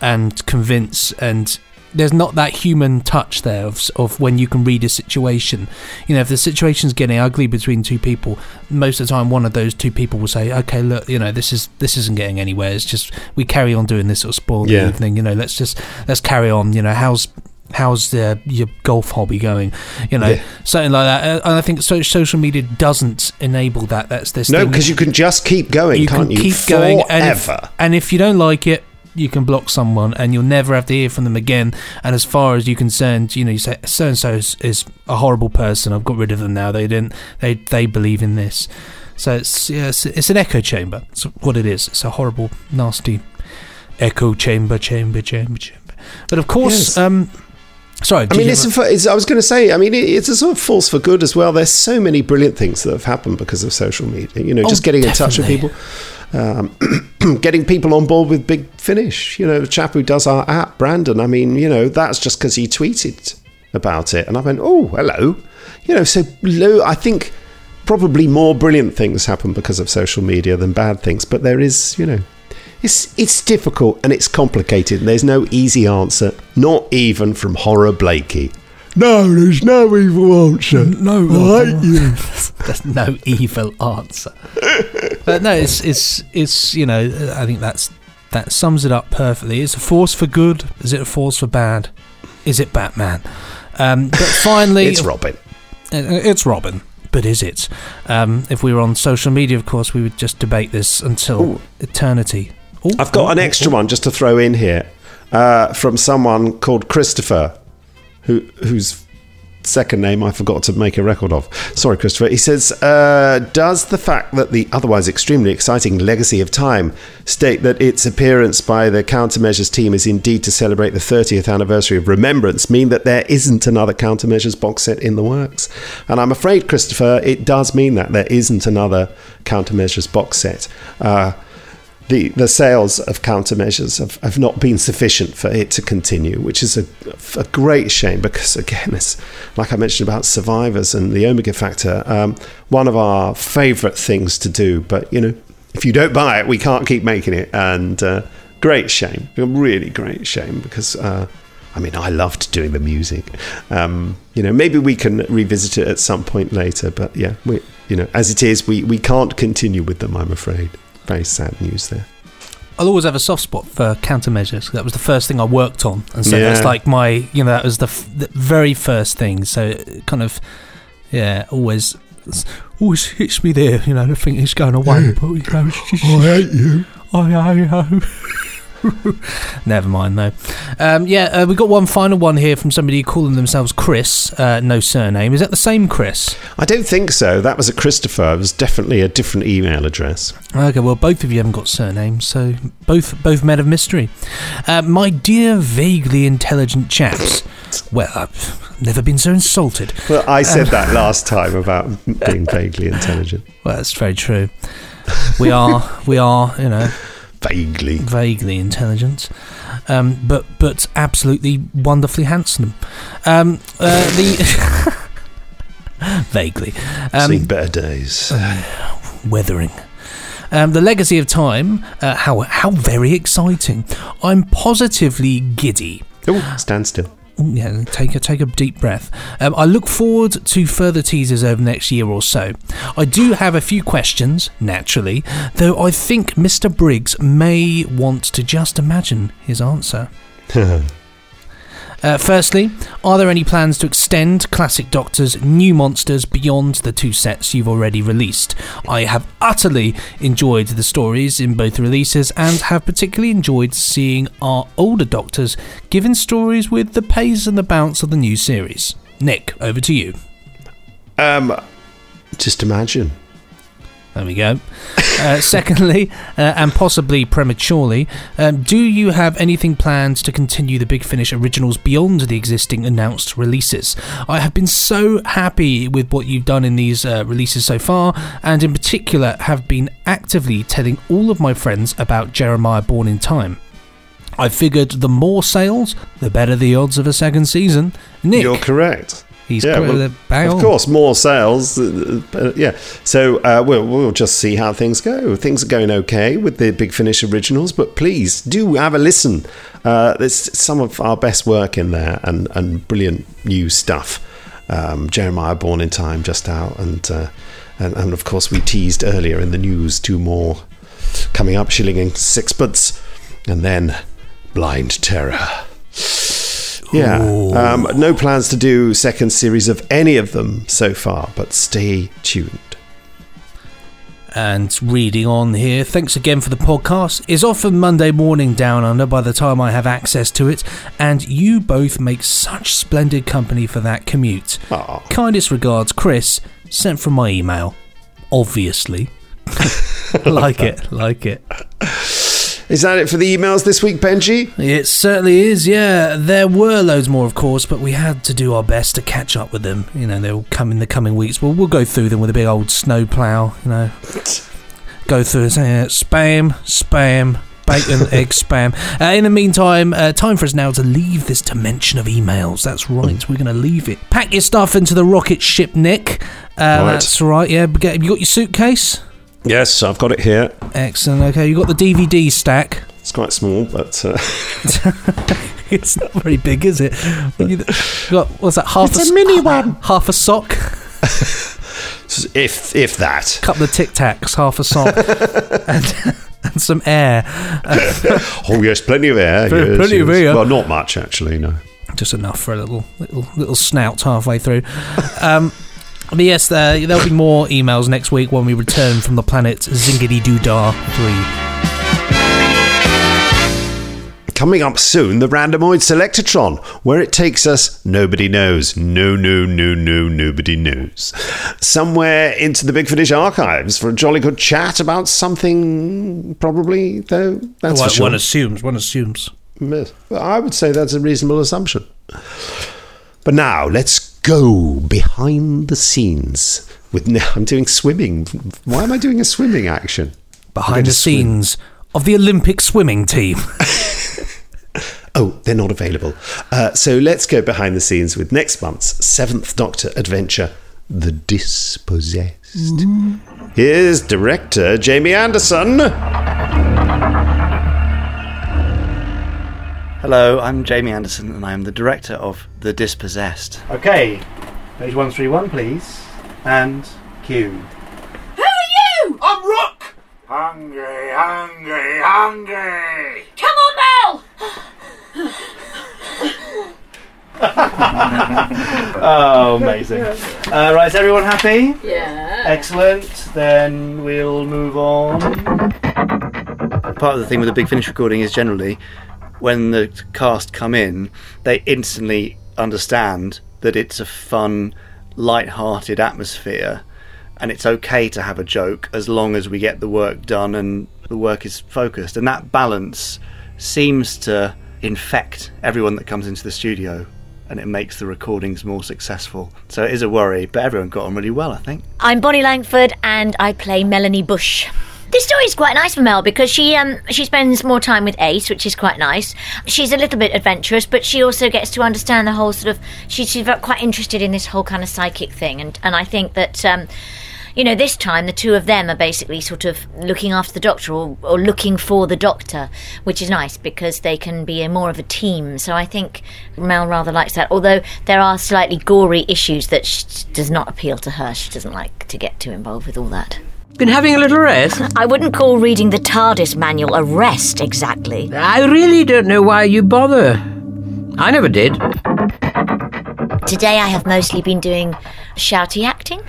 and convince and there's not that human touch there of, of when you can read a situation. You know, if the situation's getting ugly between two people, most of the time one of those two people will say, "Okay, look, you know, this is this isn't getting anywhere. It's just we carry on doing this, it'll spoil the Yeah. evening. You know, let's just let's carry on. You know, how's how's the, your golf hobby going? You know, Yeah. something like that. Uh, And I think so, social media doesn't enable that. That's this. no, because you can just keep going, you can't can you? keep going and if, Forever. and if you don't like it you can block someone and you'll never have to hear from them again and as far as you're concerned you know you say so and so is is a horrible person i've got rid of them now they didn't they they believe in this so it's yeah, it's, it's an echo chamber it's what it is it's a horrible nasty echo chamber chamber chamber chamber but of course Yes. um sorry I mean, it's, a, it's I was going to say. I mean, it, it's a sort of force for good as well. There's so many brilliant things that have happened because of social media. You know, Oh, just getting in touch with people, um, getting people on board with Big Finish. You know, the chap who does our app, Brandon. I mean, you know, that's just because he tweeted about it, and I went, "Oh, hello." You know, so lo- I think probably more brilliant things happen because of social media than bad things, but there is, you know, it's it's difficult and it's complicated. And there's no easy answer, not even from Horror Blakey. No, there's no evil answer. No, I hate you. There's no evil answer. but no, it's it's it's you know I think that's that sums it up perfectly. Is a force for good? Is it a force for bad? Is it Batman? Um, but finally, It's Robin. Uh, It's Robin. But is it? Um, if we were on social media, of course, we would just debate this until eternity. Ooh, I've got ooh, an extra ooh. one just to throw in here uh, from someone called Christopher, who whose second name I forgot to make a record of. Sorry, Christopher. He says, uh, "Does the fact that the otherwise extremely exciting Legacy of Time state that its appearance by the Countermeasures team is indeed to celebrate the 30th anniversary of Remembrance mean that there isn't another Countermeasures box set in the works?" And I'm afraid, Christopher, it does mean that there isn't another Countermeasures box set. Uh, the, the sales of countermeasures have, have not been sufficient for it to continue, which is a, a great shame because, again, it's like I mentioned about survivors and the Omega Factor, um, one of our favourite things to do. But, you know, if you don't buy it, we can't keep making it. And uh, great shame, really great shame because. Uh, I mean, I loved doing the music. Um, you know, maybe we can revisit it at some point later. But yeah, we, you know, as it is, we, we can't continue with them. I'm afraid. Very sad news there. I'll always have a soft spot for countermeasures. That was the first thing I worked on, and so Yeah. that's like my, you know, that was the, f- the very first thing. So it kind of, yeah, always, always hits me there. You know, the thing is going away, but you know, I hate you. I hate you. Never mind, though. Um, yeah, uh, we got one final one here from somebody calling themselves Chris. Uh, no surname. Is that the same Chris? I don't think so. That was a Christopher. It was definitely a different email address. Okay, well, both of you haven't got surnames, so both both men of mystery. Uh, my dear, vaguely intelligent chaps. Well, I've never been so insulted. Well, I said Um, that last time about being vaguely intelligent. Well, that's very true. We are, we are, you know, vaguely, vaguely intelligent, um, but but absolutely wonderfully handsome. Um, uh, the vaguely um, Seen better days. weathering. Um, the legacy of time. Uh, how how very exciting! I'm positively giddy. Oh, stand still. Yeah, take a take a deep breath. Um, I look forward to further teasers over the next year or so. I do have a few questions, naturally, though I think Mr. Briggs may want to just imagine his answer. Uh, firstly, are there any plans to extend Classic Doctor's new monsters beyond the two sets you've already released? I have utterly enjoyed the stories in both releases and have particularly enjoyed seeing our older Doctors given stories with the pace and the bounce of the new series. Nick, over to you. Um, just imagine. There we go. Uh, secondly, uh, and possibly prematurely, um, do you have anything planned to continue the Big Finish originals beyond the existing announced releases? I have been so happy with what you've done in these uh, releases so far, and in particular, have been actively telling all of my friends about Jeremiah Bourne in Time. I figured the more sales, the better the odds of a second season. Nick, You're correct. He's yeah, well, Bang of on. course, more sales. uh, uh, yeah, so uh, we'll we'll just see how things go. Things are going okay with the Big Finish originals, but please do have a listen. Uh, there's some of our best work in there, and and brilliant new stuff. Um, Jeremiah Bourne in Time just out, and, uh, and and of course we teased earlier in the news two more coming up: Shilling and Sixpence, and then Blind Terror. Yeah. Um, no plans to do second series of any of them so far, but stay tuned. And reading on here, thanks again for the podcast. Is often Monday morning down under by the time I have access to it, and you both make such splendid company for that commute. Kindest regards, Chris, sent from my email. Obviously. like it, like it. Is that it for the emails this week, Benji? It certainly is, yeah. There were loads more, of course, but we had to do our best to catch up with them. You know, they'll come in the coming weeks. Well, we'll go through them with a big old snowplow, you know. Go through and say, uh, spam, spam, bacon, egg spam. Uh, in the meantime, uh, time for us now to leave this dimension of emails. That's right, we're going to leave it. Pack your stuff into the rocket ship, Nick. Uh, Right. That's right. Yeah. get- Have you got your suitcase? Yes, I've got it here. Excellent. Okay. You got the DVD stack. It's quite small, but uh, it's not very big, is it? You- got what's that? Half It's a s- mini one. Half a sock. if if that. A couple of Tic Tacs, half a sock, and, and some air. oh yes, plenty of air. Plenty- yes, plenty of air. Well, not much actually. No. just enough for a little little little snout halfway through. Um, but yes, there, there'll be more emails next week when we return from the planet Zingity Doodar Three. Coming up soon, the Randomoid Selectatron, where it takes us, nobody knows. No, no, no, no, nobody knows. Somewhere into the Big Finish archives for a jolly good chat about something, probably, though. That's One- for sure. One assumes. One assumes. Well, I would say that's a reasonable assumption. But now, let's go behind the scenes. With now, I'm doing swimming. Why am I doing a swimming action? Behind the to swim. scenes of the Olympic swimming team. Oh, they're not available. Uh, so let's go behind the scenes with next month's Seventh Doctor adventure, The Dispossessed. Here's director Jamie Anderson. Hello, I'm Jamie Anderson, and I am the director of The Dispossessed. Okay, page 131, please. And cue. Who are you? I'm Rook! Hungry, hungry, hungry! Come on, Mel! oh, amazing. Uh, right, is everyone happy? Yeah. Excellent. Then we'll move on. Part of the thing with a Big Finish recording is generally when the cast come in, they instantly understand that it's a fun, light-hearted atmosphere, and it's okay to have a joke as long as we get the work done and the work is focused. And that balance seems to infect everyone that comes into the studio. And it makes the recordings more successful. So it is a worry, but everyone got on really well, I think. I'm Bonnie Langford and I play Melanie Bush. This story is quite nice for Mel because she um she spends more time with Ace, which is quite nice. She's a little bit adventurous, but she also gets to understand the whole sort of she's, she's quite interested in this whole kind of psychic thing, and and I think that um you know this time the two of them are basically sort of looking after the doctor or, or looking for the doctor, which is nice because they can be a more of a team. So I think Mel rather likes that. Although there are slightly gory issues that does not appeal to her. She doesn't like to get too involved with all that. Been having a little rest? I wouldn't call reading the TARDIS manual a rest exactly. I really don't know why you bother. I never did. Today I have mostly been doing shouty acting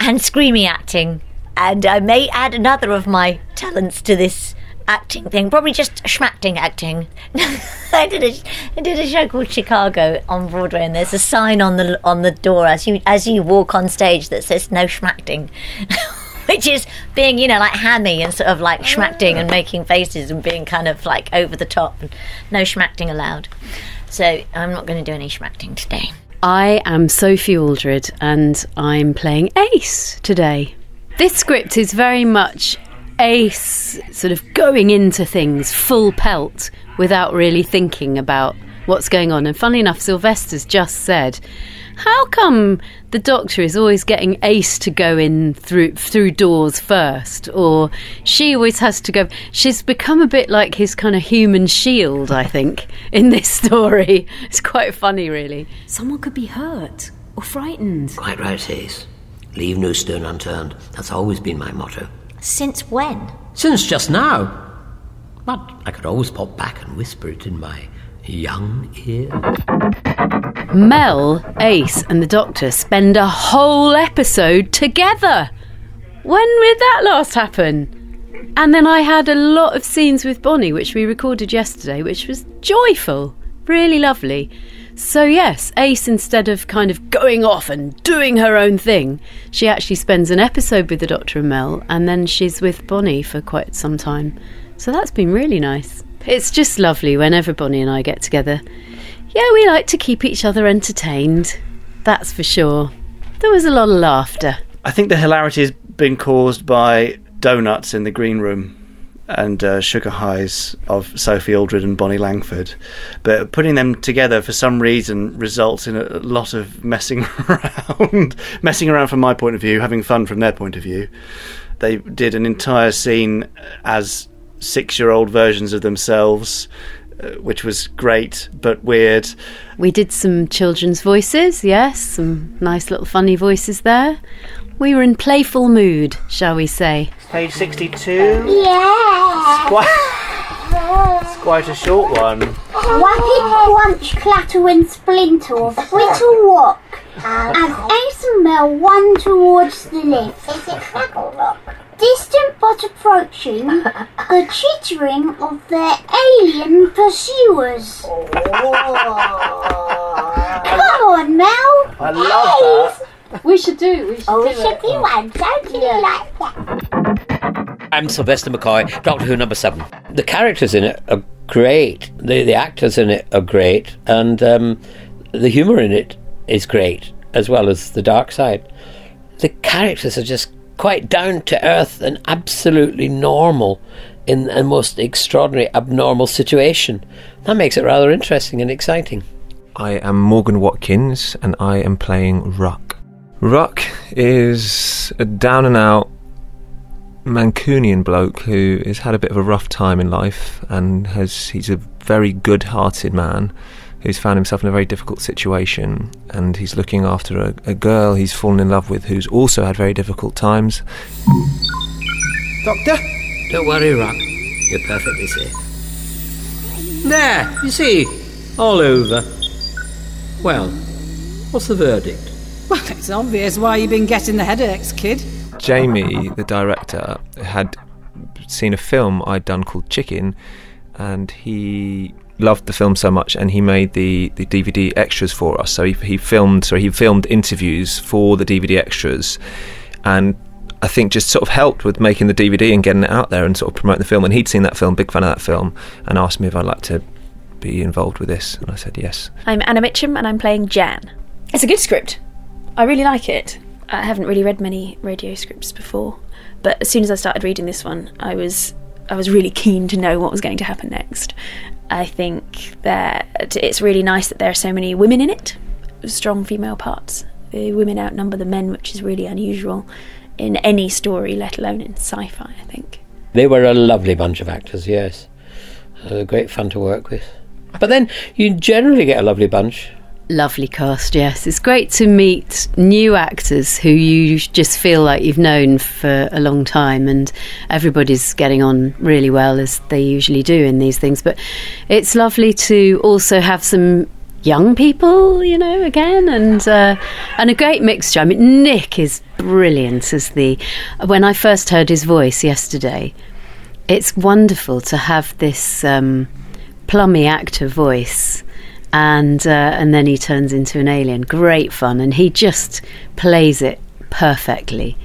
and screamy acting, and I may add another of my talents to this acting thing. Probably just schmacting acting. I did a I did a show called Chicago on Broadway, and there's a sign on the on the door as you as you walk on stage that says no schmacting. Which is being, you know, like hammy and sort of like schmacting and making faces and being kind of like over the top and no schmacting allowed. So I'm not going to do any schmacting today. I am Sophie Aldred and I'm playing Ace today. This script is very much Ace sort of going into things full pelt without really thinking about what's going on. And funnily enough, Sylvester's just said, How come the doctor is always getting Ace to go in through through doors first? Or she always has to go she's become a bit like his kind of human shield, I think, in this story. It's quite funny really. Someone could be hurt or frightened. Quite right, Ace. Leave no stone unturned. That's always been my motto. Since when? Since just now. But I could always pop back and whisper it in my young ear. Mel, Ace, and the Doctor spend a whole episode together. When did that last happen? And then I had a lot of scenes with Bonnie, which we recorded yesterday, which was joyful, really lovely. So, yes, Ace, instead of kind of going off and doing her own thing, she actually spends an episode with the Doctor and Mel, and then she's with Bonnie for quite some time. So, that's been really nice. It's just lovely whenever Bonnie and I get together. Yeah, we like to keep each other entertained. That's for sure. There was a lot of laughter. I think the hilarity has been caused by donuts in the green room and uh, Sugar Highs of Sophie Aldred and Bonnie Langford. But putting them together for some reason results in a lot of messing around. messing around from my point of view, having fun from their point of view. They did an entire scene as six year old versions of themselves. uh, Which was great but weird. We did some children's voices, yes, some nice little funny voices there. We were in playful mood, shall we say. Page 62. Yeah. It's quite a short one. Wappy, Crunch, Clatter and Splinter, Whittle Rock, and Ace and Mel run towards the lift. Is it Crackle Rock? Distant but approaching, the chittering of their alien pursuers. Come on, Mel. I love that. We should do. We should Oh, do we should it. do one. Don't you like that? I'm Sylvester McCoy, Doctor Who number seven. The characters in it are great. The the actors in it are great, and um, the humour in it is great, as well as the dark side. The characters are just quite down to earth and absolutely normal in a most extraordinary, abnormal situation. That makes it rather interesting and exciting. I am Morgan Watkins and I am playing Ruck. Ruck is a down and out Mancunian bloke who has had a bit of a rough time in life and has he's a very good hearted man who's found himself in a very difficult situation and he's looking after a, a girl he's fallen in love with who's also had very difficult times. Doctor? Don't worry, Rock. You're perfectly safe. There, you see, all over. Well, what's the verdict? Well, it's obvious why you've been getting the headaches, kid. Jamie, the director, had seen a film I'd done called Chicken, and he loved the film so much, and he made the, the DVD extras for us. So he, he filmed, so he filmed interviews for the DVD extras, and I think just sort of helped with making the DVD and getting it out there and sort of promoting the film. And he'd seen that film, big fan of that film, and asked me if I'd like to be involved with this, and I said yes. I'm Anna Mitchum and I'm playing Jan. It's a good script. I really like it. I haven't really read many radio scripts before, but as soon as I started reading this one, I was I was really keen to know what was going to happen next. I think that it's really nice that there are so many women in it, strong female parts. The women outnumber the men, which is really unusual in any story, let alone in sci-fi. I think. They were a lovely bunch of actors, yes. Uh, great fun to work with. But then you generally get a lovely bunch. Lovely cast, yes. It's great to meet new actors who you just feel like you've known for a long time, and everybody's getting on really well as they usually do in these things. But it's lovely to also have some young people, you know, again, and uh, and a great mixture. I mean, Nick is brilliant as the. When I first heard his voice yesterday, it's wonderful to have this um, plummy actor voice and uh, and then he turns into an alien. Great fun, and he just plays it perfectly.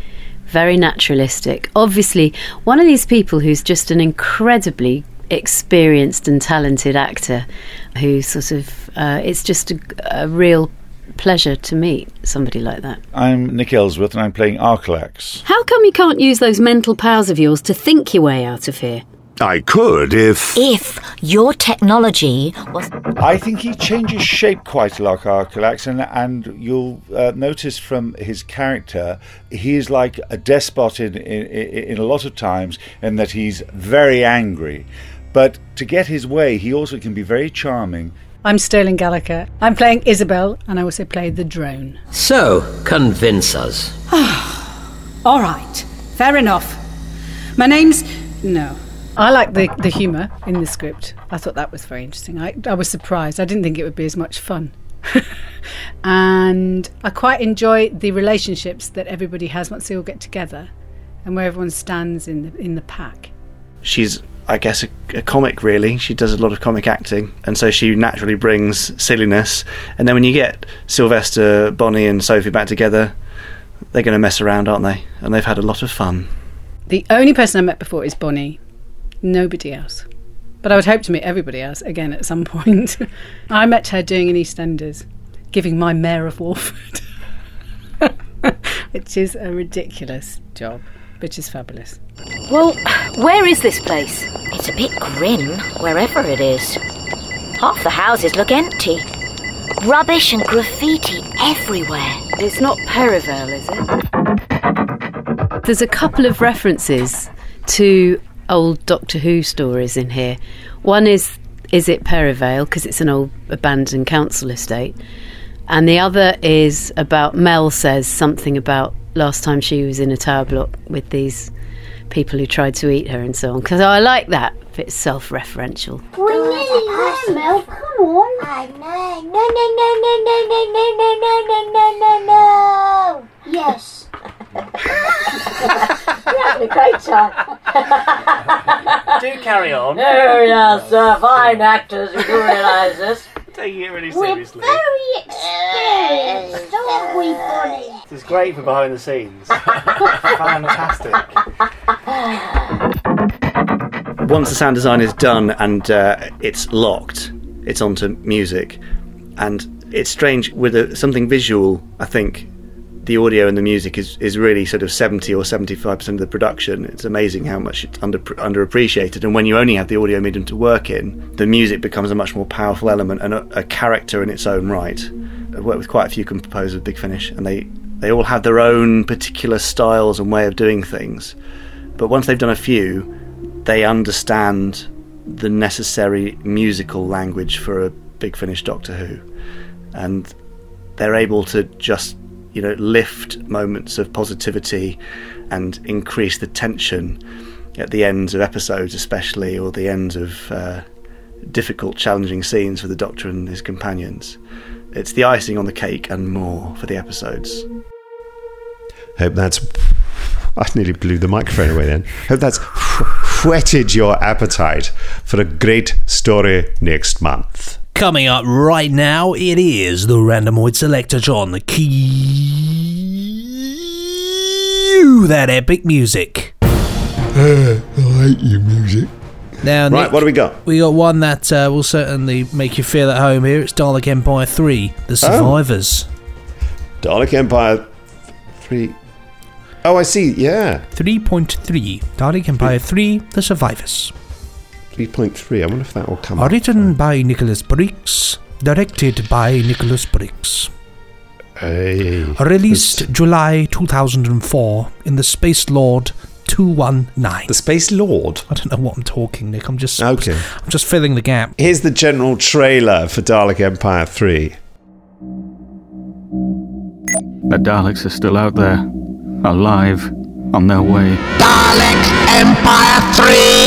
Very naturalistic. Obviously, one of these people who's just an incredibly experienced and talented actor, who sort of uh, it's just a, a real pleasure to meet somebody like that. I'm Nick Ellsworth and I'm playing Arcalax. How come you can't use those mental powers of yours to think your way out of here? I could if. If your technology was. I think he changes shape quite a lot, Arcalax, and, and you'll uh, notice from his character, he is like a despot in, in, in a lot of times, in that he's very angry. But to get his way, he also can be very charming. I'm Sterling Gallacher. I'm playing Isabel, and I also play the drone. So, convince us. All right, fair enough. My name's. No. I like the, the humour in the script. I thought that was very interesting. I, I was surprised. I didn't think it would be as much fun. and I quite enjoy the relationships that everybody has once they all get together and where everyone stands in the, in the pack. She's, I guess, a, a comic really. She does a lot of comic acting, and so she naturally brings silliness. And then when you get Sylvester, Bonnie, and Sophie back together, they're going to mess around, aren't they? And they've had a lot of fun. The only person I met before is Bonnie. Nobody else. But I would hope to meet everybody else again at some point. I met her doing an EastEnders, giving my Mayor of Walford, which is a ridiculous job, which is fabulous. Well, where is this place? It's a bit grim, wherever it is. Half the houses look empty. Rubbish and graffiti everywhere. It's not Perivale, is it? There's a couple of references to old Doctor Who stories in here. One is Is it Perivale? Because it's an old abandoned council estate. And the other is about Mel says something about last time she was in a tower block with these people who tried to eat her and so on. Because I like that if it's self referential. We're nearly there, Mel. Come on. I know. No, no, no, no, no, no, no, no, no, no, no. Yes. You're having a great time. Do carry on. Oh, yes, uh, fine actors who do realise this. Taking it really seriously. We're seriously. very experienced, aren't we, Bonnie? This is great for behind the scenes. Fantastic. Once the sound design is done and uh, it's locked, it's onto music, and it's strange with a, something visual. I think the audio and the music is, is really sort of seventy or seventy five percent of the production. It's amazing how much it's under underappreciated. And when you only have the audio medium to work in, the music becomes a much more powerful element and a, a character in its own right. I've worked with quite a few composers of Big Finish, and they they all have their own particular styles and way of doing things. But once they've done a few, they understand the necessary musical language for a Big Finish Doctor Who, and they're able to just you know lift moments of positivity and increase the tension at the ends of episodes, especially or the ends of uh, difficult, challenging scenes for the Doctor and his companions. It's the icing on the cake and more for the episodes. Hope that's. I nearly blew the microphone away then. Hope that's whetted your appetite for a great story next month. Coming up right now, it is the Randomoid Selectatron. Cue that epic music. I like your music. Now, Right, Nick, what do we got? We got one that uh, will certainly make you feel at home here. It's Dalek Empire 3, Oh. The Survivors. Dalek Empire 3. Oh, I see, yeah. 3.3. Dalek Empire 3, The Survivors. 3.3. I wonder if that will come up. Written by Nicholas Briggs. Directed by Nicholas Briggs. Hey. Released July 2004 in the Space Lord 219. The Space Lord? I don't know what I'm talking, Nick. I'm just Okay. I'm just filling the gap. Here's the general trailer for Dalek Empire 3. The Daleks are still out there, alive, on their way. Dalek Empire 3!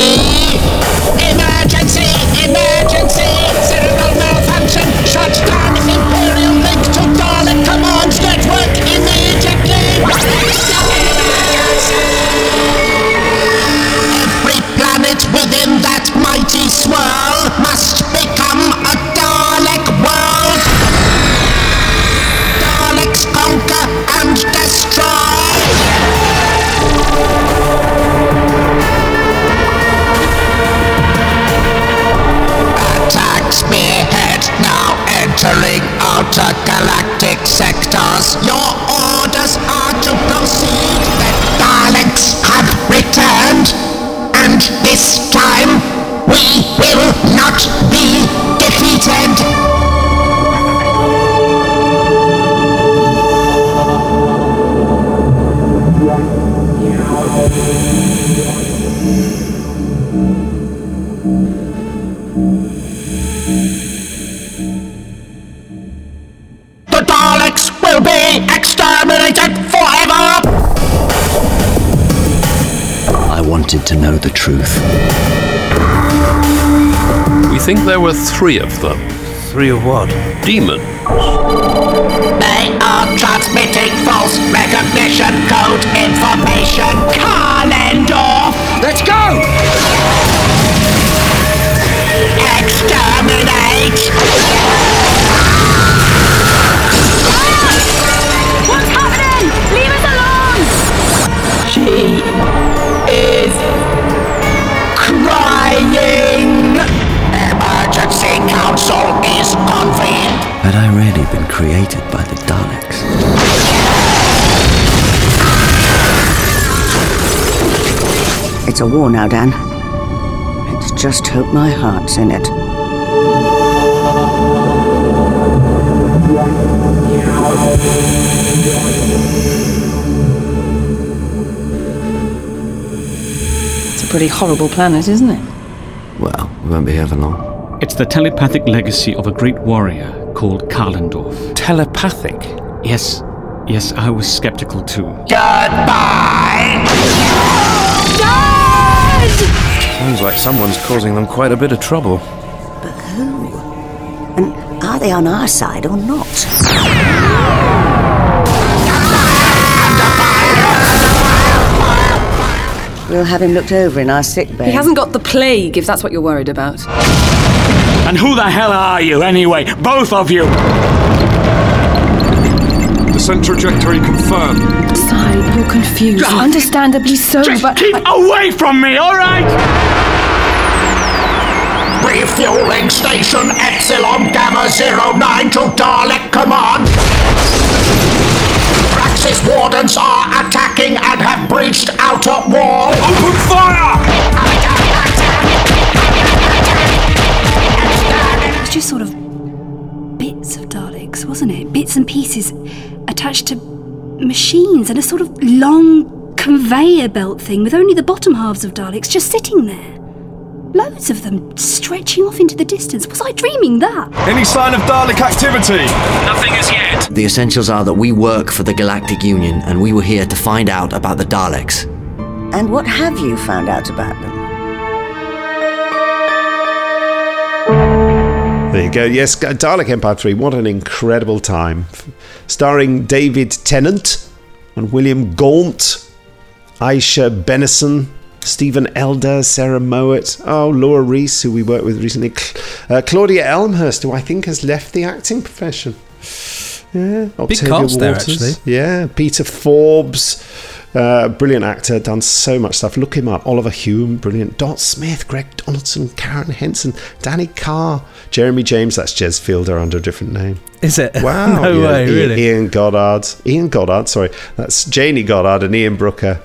Think there were three of them. Three of what? Demons. They are transmitting false recognition code information. Kalendorf! Let's go! Exterminate! What's happening? Leave us alone! She is I been created by the Daleks? It's a war now, Dan. Let's just hope my heart's in it. It's a pretty horrible planet, isn't it? Well, we won't be here for long. It's the telepathic legacy of a great warrior called Kalendorf. Telepathic? Yes, yes, I was skeptical too. Goodbye! Sounds like someone's causing them quite a bit of trouble. But who? And are they on our side or not? We'll have him looked over in our sick bay. He hasn't got the plague, if that's what you're worried about. And who the hell are you, anyway? Both of you! Descent trajectory confirmed. Sigh, you're confused. Understandably so, Just but. keep away from me, alright? Refueling station Epsilon Gamma 09 to Dalek Command. Praxis wardens are attacking and have breached outer wall. Open fire! Just sort of bits of Daleks, wasn't it? Bits and pieces attached to machines and a sort of long conveyor belt thing with only the bottom halves of Daleks just sitting there. Loads of them stretching off into the distance. Was I dreaming that? Any sign of Dalek activity? Nothing as yet. The essentials are that we work for the Galactic Union and we were here to find out about the Daleks. And what have you found out about them? There you go. Yes, Dalek Empire 3. What an incredible time. Starring David Tennant and William Gaunt, Ishia Bennison, Stephen Elder, Sarah Mowat, oh, Laura Reese, who we worked with recently, uh, Claudia Elmhirst, who I think has left the acting profession. Yeah, Big cast there, actually. Yeah, Peter Forbes, uh, brilliant actor, done so much stuff. Look him up. Oliver Hume, brilliant. Dot Smith, Greg Donaldson, Karen Henson, Danny Carr, Jeremy James. That's Jez Fielder under a different name. Is it? Wow. no yeah. way, Ian- really. Ian Goddard. Ian Goddard, sorry. That's Janie Goddard and Ian Brooker.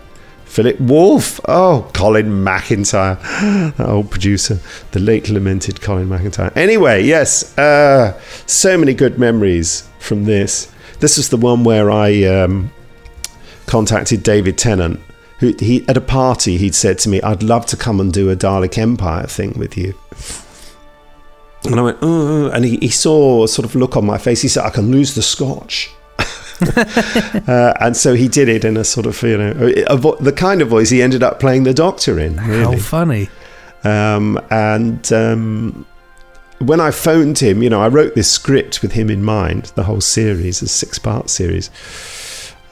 Philip Wolf. Oh, Colin McIntyre. that old producer. The late lamented Colin McIntyre. Anyway, yes. Uh, so many good memories from this. This was the one where I um, contacted David Tennant. Who he at a party he'd said to me, "I'd love to come and do a Dalek Empire thing with you." And I went, oh, and he, he saw a sort of look on my face. He said, I can lose the scotch. uh, and so he did it in a sort of, you know, a vo- the kind of voice he ended up playing the doctor in. How funny. Um, and um, when I phoned him, you know, I wrote this script with him in mind, the whole series, a six part series.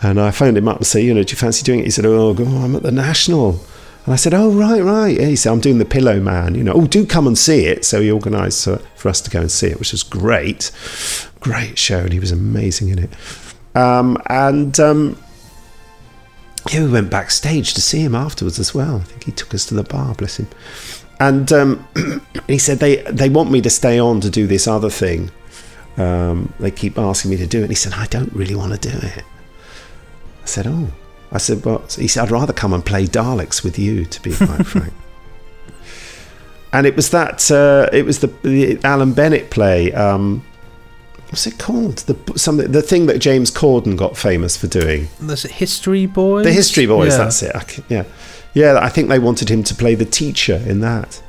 And I phoned him up and said, you know, do you fancy doing it? He said, oh, go I'm at the National. And I said, oh, right, right. He said, I'm doing the Pillowman. You know, oh, do come and see it. So he organised for us to go and see it, which was great. Great show. And he was amazing in it. Um, and um, yeah, we went backstage to see him afterwards as well. I think he took us to the bar, bless him. And um, he said they they want me to stay on to do this other thing. Um, they keep asking me to do it. And he said I don't really want to do it. I said, oh. I said, well, he said I'd rather come and play Daleks with you, to be quite frank. And it was that uh, it was the, the Alan Bennett play. Um, what's it called? The something the thing that James Corden got famous for doing. There's History Boys. The History Boys, Yeah. that's it. I c- yeah. Yeah, I think they wanted him to play the teacher in that.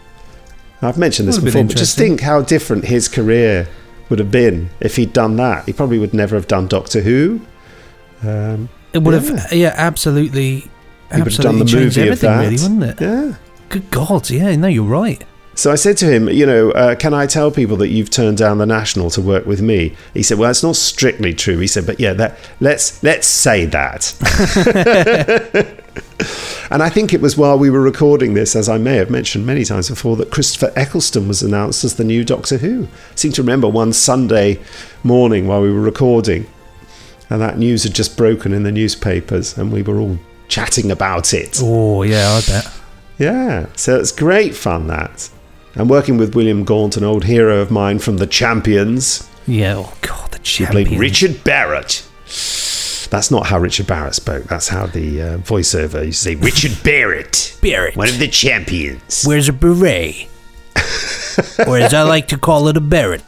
I've mentioned this before, but just think how different his career would have been if he'd done that. He probably would never have done Doctor Who. Um, It would yeah. have, yeah, absolutely, absolutely done the changed movie of everything, that. really, wouldn't it? Yeah. Good God, yeah, no, you're right. So I said to him, you know, uh, can I tell people that you've turned down the National to work with me? He said, well, it's not strictly true. He said, but yeah, that, let's let's say that. and I think it was while we were recording this, as I may have mentioned many times before, that Christopher Eccleston was announced as the new Doctor Who. I seem to remember one Sunday morning while we were recording, and that news had just broken in the newspapers, and we were all chatting about it. Oh, yeah, I bet. Yeah, so it's great fun that. And working with William Gaunt, an old hero of mine from the Champions. Yeah, oh God, the He played Champions. Richard Barrett. That's not how Richard Barrett spoke. That's how the uh, voiceover used to say, Richard Barrett. Barrett. One of the champions. Where's a beret? or as I like to call it, a Barrett.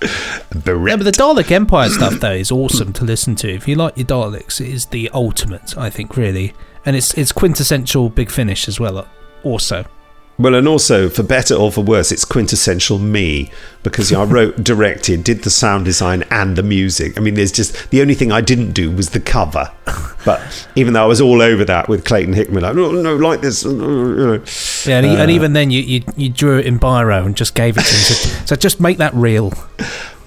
Yeah, but the Dalek Empire stuff though is awesome to listen to. If you like your Daleks, it is the ultimate, I think, really, and it's it's quintessential Big Finish as well. Also, Well, and also, for better or for worse, it's quintessential me because I wrote, directed, did the sound design and the music. I mean, there's just the only thing I didn't do was the cover. But even though I was all over that with Clayton Hickman, like, no, no, like this. you know. yeah, and, Uh, and even then, you, you you drew it in biro and just gave it to him. So, so just make that real.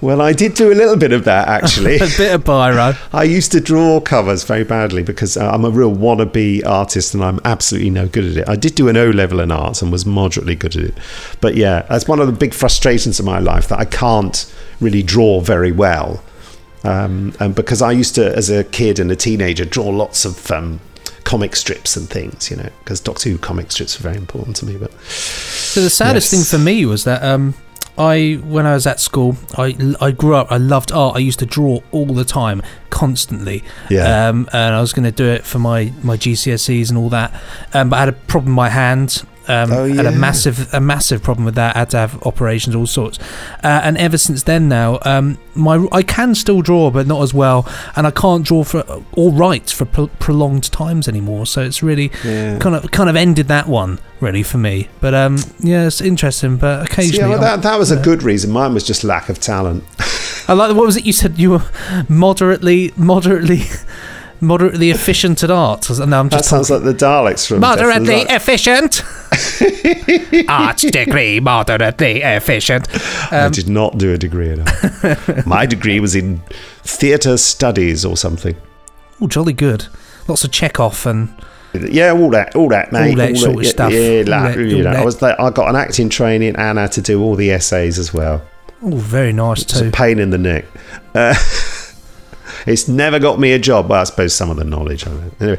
Well, I did do a little bit of that actually. a bit of biro. I used to draw covers very badly because uh, I'm a real wannabe artist and I'm absolutely no good at it. I did do an O level in arts and was moderately good at it. But yeah, that's one of the big frustrations of my life that I can't really draw very well. Um, and because I used to, as a kid and a teenager, draw lots of um, comic strips and things, you know, because Doctor Who comic strips were very important to me. But So the saddest Yes. thing for me was that um, I, when I was at school, I, I grew up. I loved art. I used to draw all the time, constantly. Yeah. Um, and I was going to do it for my my GCSEs and all that. Um, but I had a problem with my hand. Um, Oh, had a massive a massive problem with that. I had to have operations, all sorts. Uh, and ever since then, now um, my I can still draw, but not as well. And I can't draw for or write for pro- prolonged times anymore. So it's really Yeah. kind of kind of ended that one really for me. But um, yeah, it's interesting. But occasionally, well, that, that was a good reason. Mine was just lack of talent. I like what was it you said? You were moderately, moderately, moderately efficient at art. No, I'm just That sounds like the Daleks from and moderately efficient. art degree, moderately efficient. I Um, did not do a degree in art. My degree was in theatre studies or something. oh, jolly good. Lots of Chekhov and Yeah, all that, all that, mate. All that sort of stuff. Yeah, like, that- you know, I was there, I got an acting training and I had to do all the essays as well. oh, very nice It's a too. pain in the neck. Uh, it's never got me a job. Well, I suppose some of the knowledge. I don't. Anyway,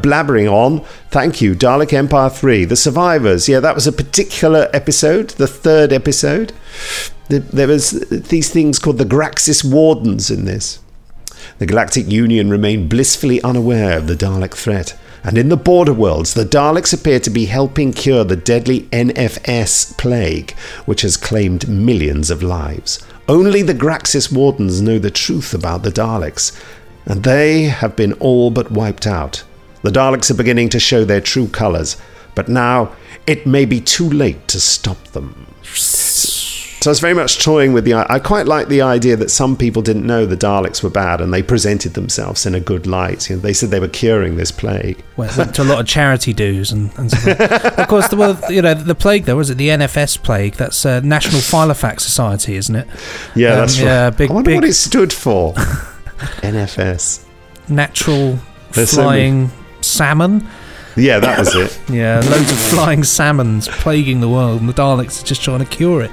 blabbering on. Thank you, Dalek Empire Three, The Survivors. Yeah, that was a particular episode, the third episode. The- There was these things called the Graxis Wardens in this. The Galactic Union remain blissfully unaware of the Dalek threat. And in the border worlds, the Daleks appear to be helping cure the deadly NFS plague, which has claimed millions of lives. Only the Graxis Wardens know the truth about the Daleks, and they have been all but wiped out. The Daleks are beginning to show their true colours, but now it may be too late to stop them. So I was very much toying with the. I quite like the idea that some people didn't know the Daleks were bad, and they presented themselves in a good light. You know, they said they were curing this plague. Went, went to a lot of charity dues and, and stuff. of course, the, well, you know the plague though was it the NFS plague? That's uh, National Filofax Society, isn't it? Yeah, Um, that's right. yeah, big- I wonder big- what it stood for. NFS. Natural There's so flying salmon. Yeah, that was it. Yeah, loads of flying salmons plaguing the world, and the Daleks are just trying to cure it.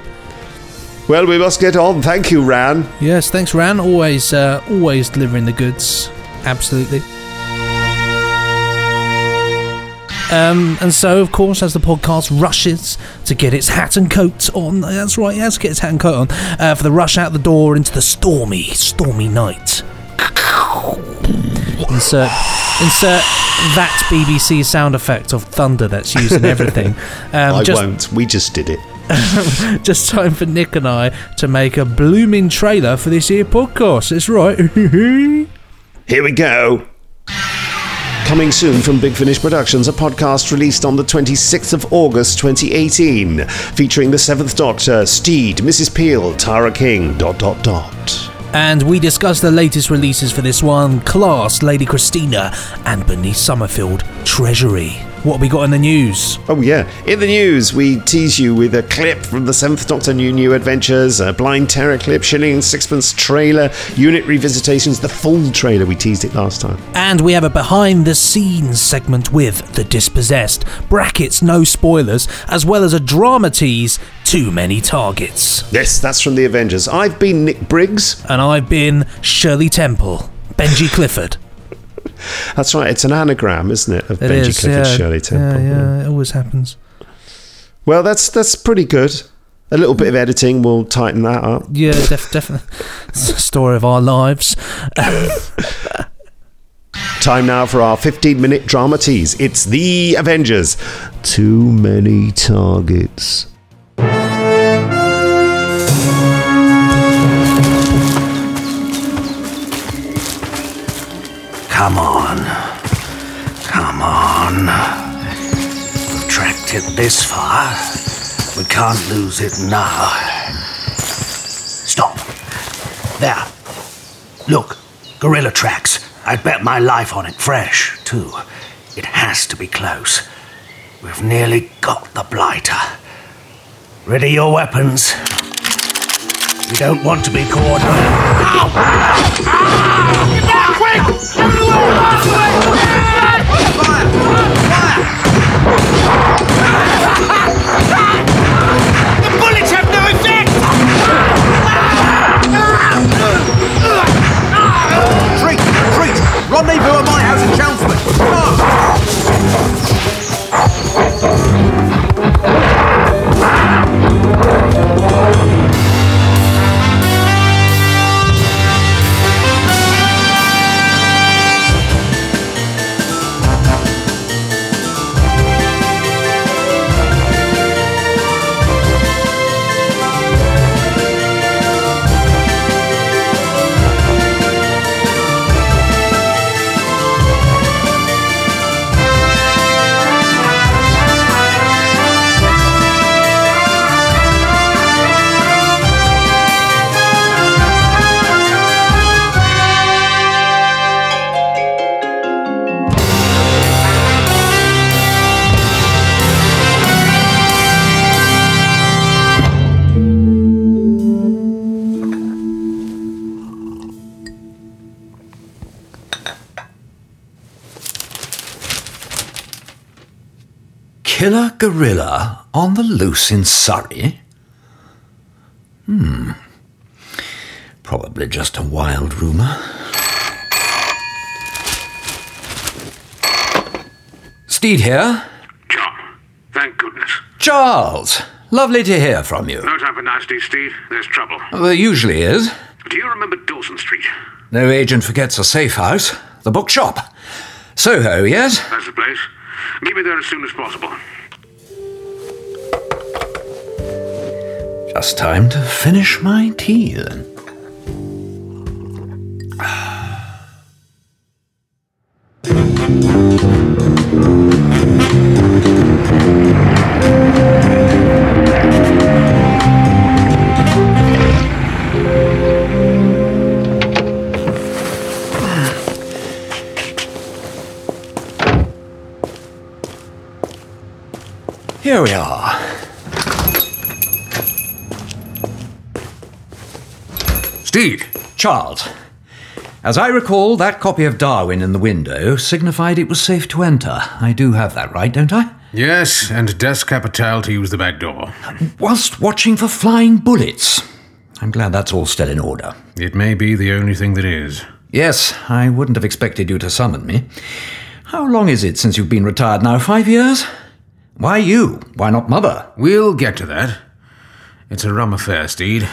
Well, we must get on. Thank you, Ran. Yes, thanks, Ran. Always, uh, always delivering the goods. Absolutely. Um, and so, of course, as the podcast rushes to get its hat and coat on, that's right, it has to get its hat and coat on, uh, for the rush out the door into the stormy, stormy night. Insert, insert that BBC sound effect of thunder that's used in everything. Um, I just, won't. We just did it. just time for Nick and I to make a blooming trailer for this here podcast. That's right. Here we go. Coming soon from Big Finish Productions, a podcast released on the 26th of August 2018, featuring the Seventh Doctor, Steed, Mrs. Peel, Tara King, dot dot dot. and we discuss the latest releases for this one Class, Lady Christina, and Bernice Summerfield, Treasury. What we got in the news? Oh, yeah. In the news, we tease you with a clip from the Seventh Doctor New New Adventures, a Blind Terror clip, Shilling and Sixpence trailer, UNIT revisitations, the full trailer. We teased it last time. And we have a behind the scenes segment with The Dispossessed, brackets, no spoilers, as well as a drama tease, Too Many Targets. Yes, that's from the Avengers. I've been Nick Briggs. And I've been Shirley Temple, Benji Clifford. That's right, it's an anagram, isn't it, of It Benji is, Clifford yeah. Shirley Temple. Yeah, yeah, it always happens. Well, that's that's pretty good. A little bit of editing will tighten that up. Yeah, def- definitely. It's the story of our lives. Time now for our 15 minute drama tease. It's The Avengers. Too many targets. Come on. Come on. We've tracked it this far. We can't lose it now. Stop. There. Look. Gorilla tracks. I'd bet my life on it. Fresh, too. It has to be close. We've nearly got the blighter. Ready your weapons. We don't want to be caught. Fire. Fire. The bullets have no effect! Rendezvous at my house in Chelmsford! Come on! Killer gorilla on the loose in Surrey? Hmm. Probably just a wild rumour. Steed here. John, Thank goodness. Charles, lovely to hear from you. No time for niceties, Steed. There's trouble. There usually is. Do you remember Dawson Street? No agent forgets a safe house. The bookshop. Soho, yes? That's the place. Meet me there as soon as possible. Just time to finish my tea then. Charles. As I recall, that copy of Darwin in the window signified it was safe to enter. I do have that right, don't I? Yes, and Das Kapital to use the back door. Whilst watching for flying bullets. I'm glad that's all still in order. It may be the only thing that is. Yes, I wouldn't have expected you to summon me. How long is it since you've been retired now? Five years? Why you? Why not Mother? We'll get to that. It's a rum affair, Steed.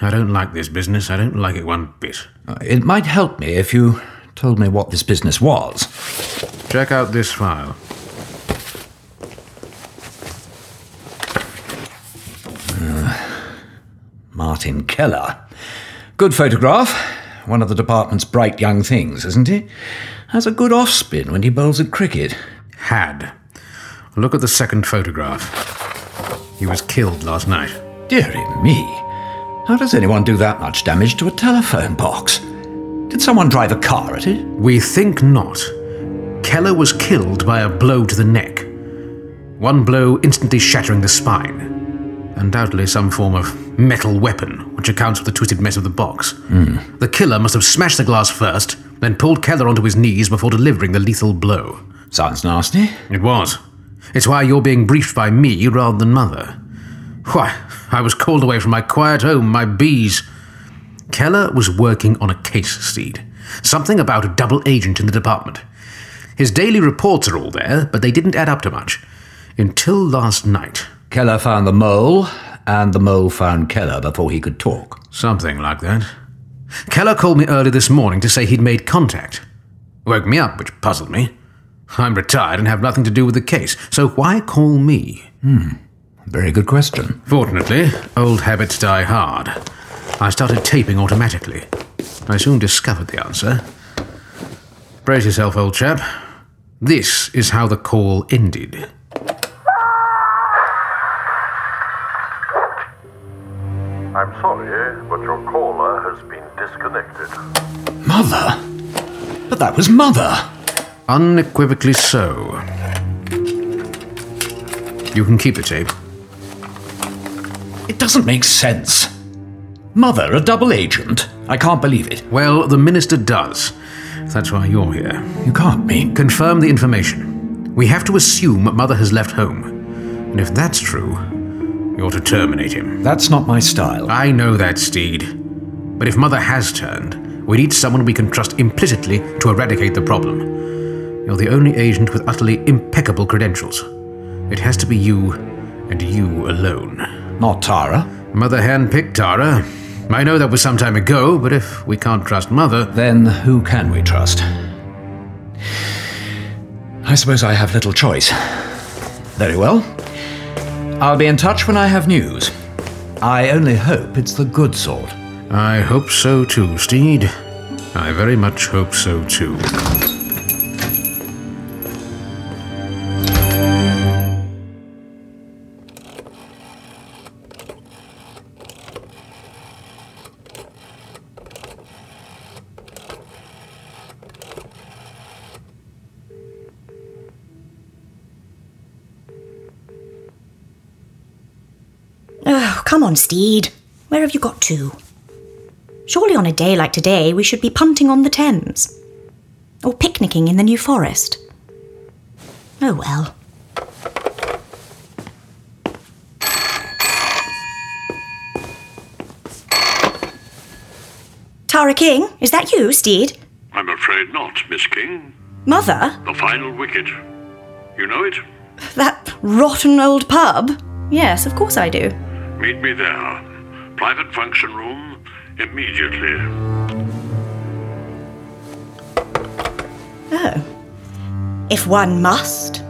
I don't like this business. I don't like it one bit. Uh, It might help me if you told me what this business was. Check out this file. Uh, Martin Keller. Good photograph. One of the department's bright young things, isn't he? Has a good off spin when he bowls at cricket. Had. Look at the second photograph. He was killed last night. Dearie me. How does anyone do that much damage to a telephone box? Did someone drive a car at it? We think not. Keller was killed by a blow to the neck. One blow instantly shattering the spine. Undoubtedly some form of metal weapon, which accounts for the twisted mess of the box. Hmm. The killer must have smashed the glass first, then pulled Keller onto his knees before delivering the lethal blow. Sounds nasty. It was. It's why you're being briefed by me rather than Mother. Why, I was called away from my quiet home, my bees. Keller was working on a case, Steed. Something about a double agent in the department. His daily reports are all there, but they didn't add up to much. Until last night. Keller found the mole, and the mole found Keller before he could talk. Something like that. Keller called me early this morning to say he'd made contact. Woke me up, which puzzled me. I'm retired and have nothing to do with the case, so why call me? Hmm. Very good question. Fortunately, old habits die hard. I started taping automatically. I soon discovered the answer. Brace yourself, old chap. This is how the call ended. I'm sorry, eh, but your caller has been disconnected. Mother? But that was Mother! Unequivocally so. You can keep the tape. It doesn't make sense. Mother, a double agent? I can't believe it. Well, the minister does. That's why you're here. You can't mean. Confirm the information. We have to assume Mother has left home. And if that's true, you're to terminate him. That's not my style. I know that, Steed. But if Mother has turned, we need someone we can trust implicitly to eradicate the problem. You're the only agent with utterly impeccable credentials. It has to be you, and you alone. Not Tara. Mother handpicked Tara. I know that was some time ago, but if we can't trust Mother. Then who can we trust? I suppose I have little choice. Very well. I'll be in touch when I have news. I only hope it's the good sort. I hope so too, Steed. I very much hope so too. On, Steed. Where have you got to? Surely on a day like today, we should be punting on the Thames. Or picnicking in the New Forest. Oh well. Tara King, is that you, Steed? I'm afraid not, Miss King. Mother? The final wicket. You know it? That rotten old pub? Yes, of course I do. Meet me there. Private function room immediately. Oh. If one must.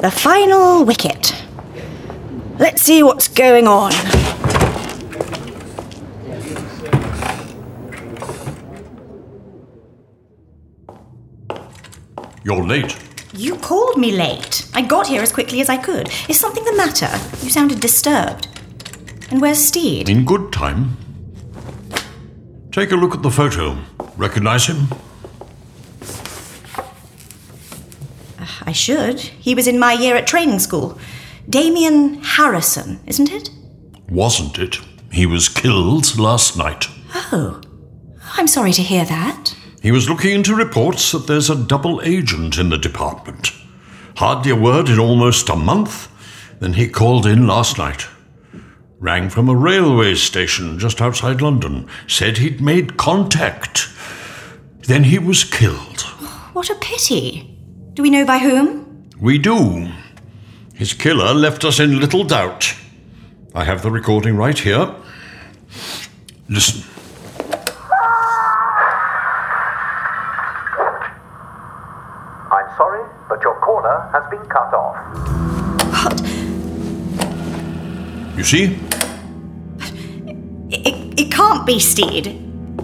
The final wicket. Let's see what's going on. You're late. You called me late. I got here as quickly as I could. Is something the matter? You sounded disturbed. And where's Steed? In good time. Take a look at the photo. Recognize him? I should. He was in my year at training school. Damien Harrison, isn't it? Wasn't it? He was killed last night. Oh. I'm sorry to hear that. He was looking into reports that there's a double agent in the department. Hardly a word in almost a month. Then he called in last night. Rang from a railway station just outside London. Said he'd made contact. Then he was killed. What a pity. Do we know by whom? We do. His killer left us in little doubt. I have the recording right here. Listen. I'm sorry, but your caller has been cut off. What? You see? It, it can't be Steed.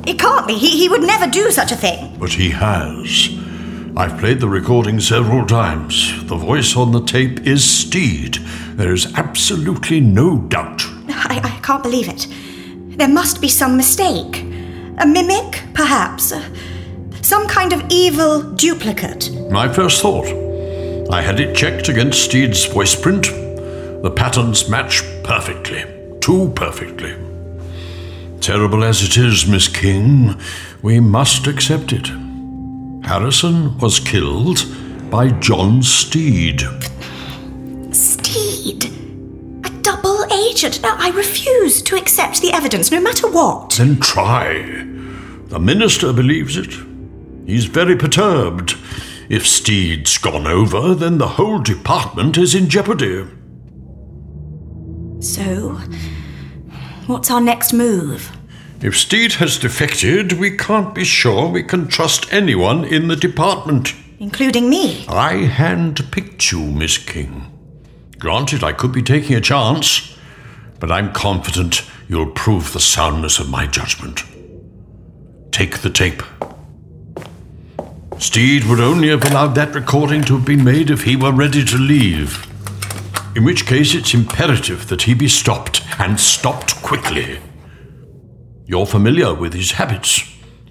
It can't be. He, he would never do such a thing. But he has. I've played the recording several times. The voice on the tape is Steed. There is absolutely no doubt. I, I can't believe it. There must be some mistake. A mimic, perhaps. Some kind of evil duplicate. My first thought. I had it checked against Steed's voice print. The patterns match perfectly. Too perfectly. Terrible as it is, Miss King, we must accept it. Harrison was killed by John Steed. Steed? A double agent? Now, I refuse to accept the evidence, no matter what. Then try. The minister believes it. He's very perturbed. If Steed's gone over, then the whole department is in jeopardy. So, what's our next move? If Steed has defected, we can't be sure we can trust anyone in the department. Including me. I handpicked you, Miss King. Granted, I could be taking a chance, but I'm confident you'll prove the soundness of my judgment. Take the tape. Steed would only have allowed that recording to have been made if he were ready to leave. In which case, it's imperative that he be stopped, and stopped quickly. You're familiar with his habits.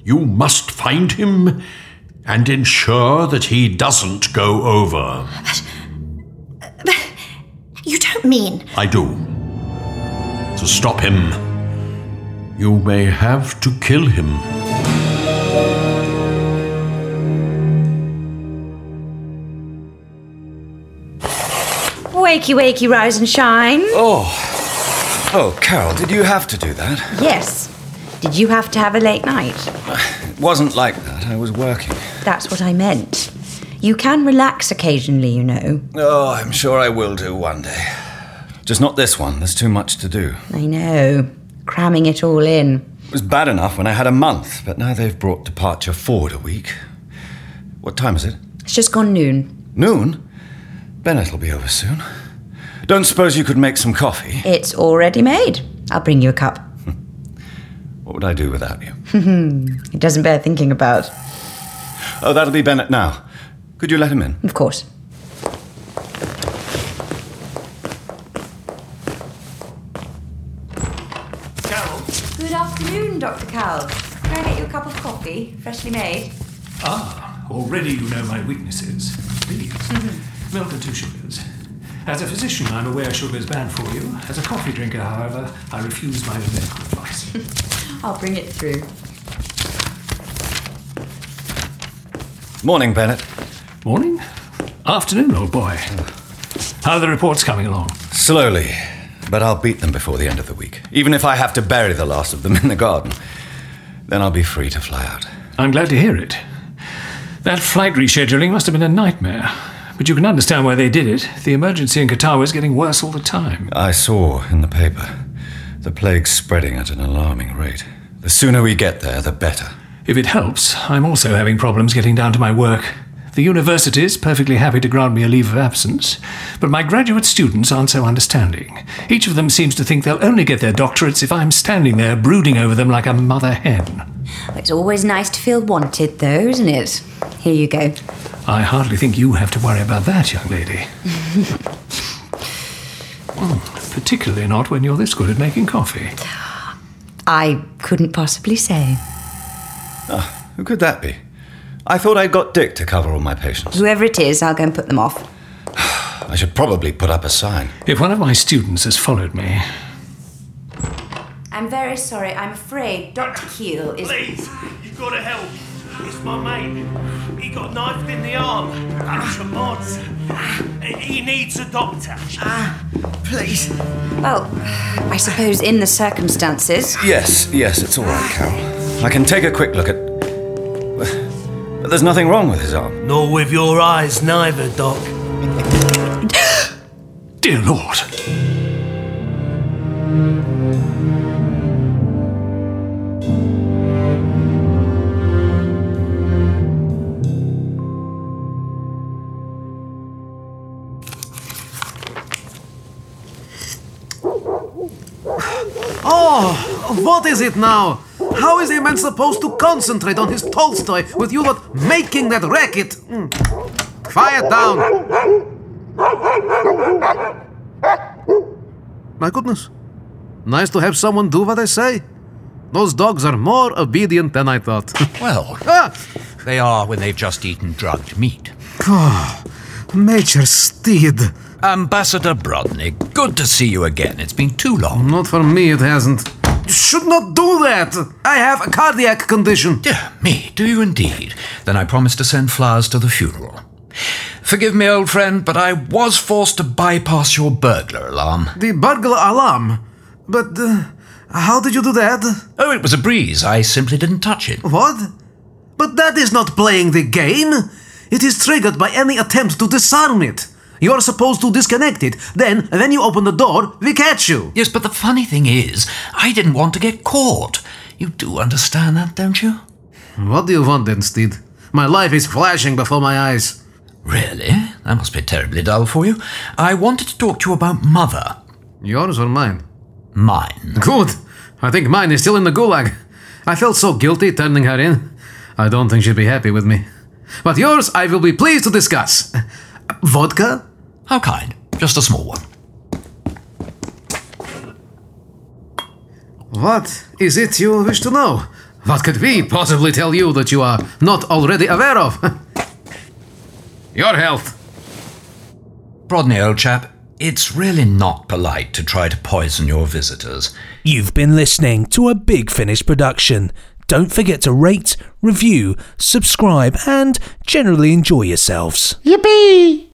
You must find him and ensure that he doesn't go over. But, but You don't mean. I do. To stop him, you may have to kill him. Wakey, wakey, rise and shine. Oh. Oh, Carol, did you have to do that? Yes. Did you have to have a late night? It wasn't like that. I was working. That's what I meant. You can relax occasionally, you know. Oh, I'm sure I will do one day. Just not this one. There's too much to do. I know. Cramming it all in. It was bad enough when I had a month, but now they've brought departure forward a week. What time is it? It's just gone noon. Noon? Bennett'll be over soon. Don't suppose you could make some coffee? It's already made. I'll bring you a cup. What would I do without you? it doesn't bear thinking about. Oh, that'll be Bennett now. Could you let him in? Of course. Good afternoon, Dr. Cal. Can I get you a cup of coffee, freshly made? Ah, already you know my weaknesses. Please. Milk and two sugars. As a physician, I'm aware sugar is bad for you. As a coffee drinker, however, I refuse my own medical advice. I'll bring it through. Morning, Bennett. Morning? Afternoon, old boy. How are the reports coming along? Slowly, but I'll beat them before the end of the week. Even if I have to bury the last of them in the garden. Then I'll be free to fly out. I'm glad to hear it. That flight rescheduling must have been a nightmare. But you can understand why they did it. The emergency in Qatar was getting worse all the time. I saw in the paper the plague's spreading at an alarming rate. The sooner we get there, the better. If it helps, I'm also having problems getting down to my work. The university's perfectly happy to grant me a leave of absence, but my graduate students aren't so understanding. Each of them seems to think they'll only get their doctorates if I'm standing there brooding over them like a mother hen. It's always nice to feel wanted, though, isn't it? Here you go. I hardly think you have to worry about that, young lady. Hmm, particularly not when you're this good at making coffee. I couldn't possibly say. Ah, who could that be? I thought I'd got Dick to cover all my patients. Whoever it is, I'll go and put them off. I should probably put up a sign. If one of my students has followed me, I'm very sorry. I'm afraid Dr. Keel is. Please, you've got to help. It's my mate. He got knifed in the arm. That's a mods. He needs a doctor. Ah, please. Well, I suppose in the circumstances. Yes, yes, it's all right, Carol. I can take a quick look at. But there's nothing wrong with his arm. Nor with your eyes, neither, Doc. dear Lord. Is it now? How is a man supposed to concentrate on his Tolstoy with you lot making that racket? Hmm. Quiet down. My goodness. Nice to have someone do what I say. Those dogs are more obedient than I thought. Well, ah! they are when they've just eaten drugged meat. Oh, Major Steed. Ambassador Brodny, good to see you again. It's been too long. Not for me, it hasn't. You should not do that. I have a cardiac condition. Dear me, do you indeed? Then I promise to send flowers to the funeral. Forgive me, old friend, but I was forced to bypass your burglar alarm. The burglar alarm? But uh, how did you do that? Oh, it was a breeze. I simply didn't touch it. What? But that is not playing the game. It is triggered by any attempt to disarm it. You are supposed to disconnect it. Then, when you open the door, we catch you. Yes, but the funny thing is, I didn't want to get caught. You do understand that, don't you? What do you want then, Steed? My life is flashing before my eyes. Really? That must be terribly dull for you. I wanted to talk to you about Mother. Yours or mine? Mine. Good. I think mine is still in the gulag. I felt so guilty turning her in. I don't think she'd be happy with me. But yours I will be pleased to discuss. Vodka? How kind. Just a small one. What is it you wish to know? What could we possibly tell you that you are not already aware of? Your health. Brodny, old chap, it's really not polite to try to poison your visitors. You've been listening to a Big Finish production. Don't forget to rate, review, subscribe, and generally enjoy yourselves. Yippee!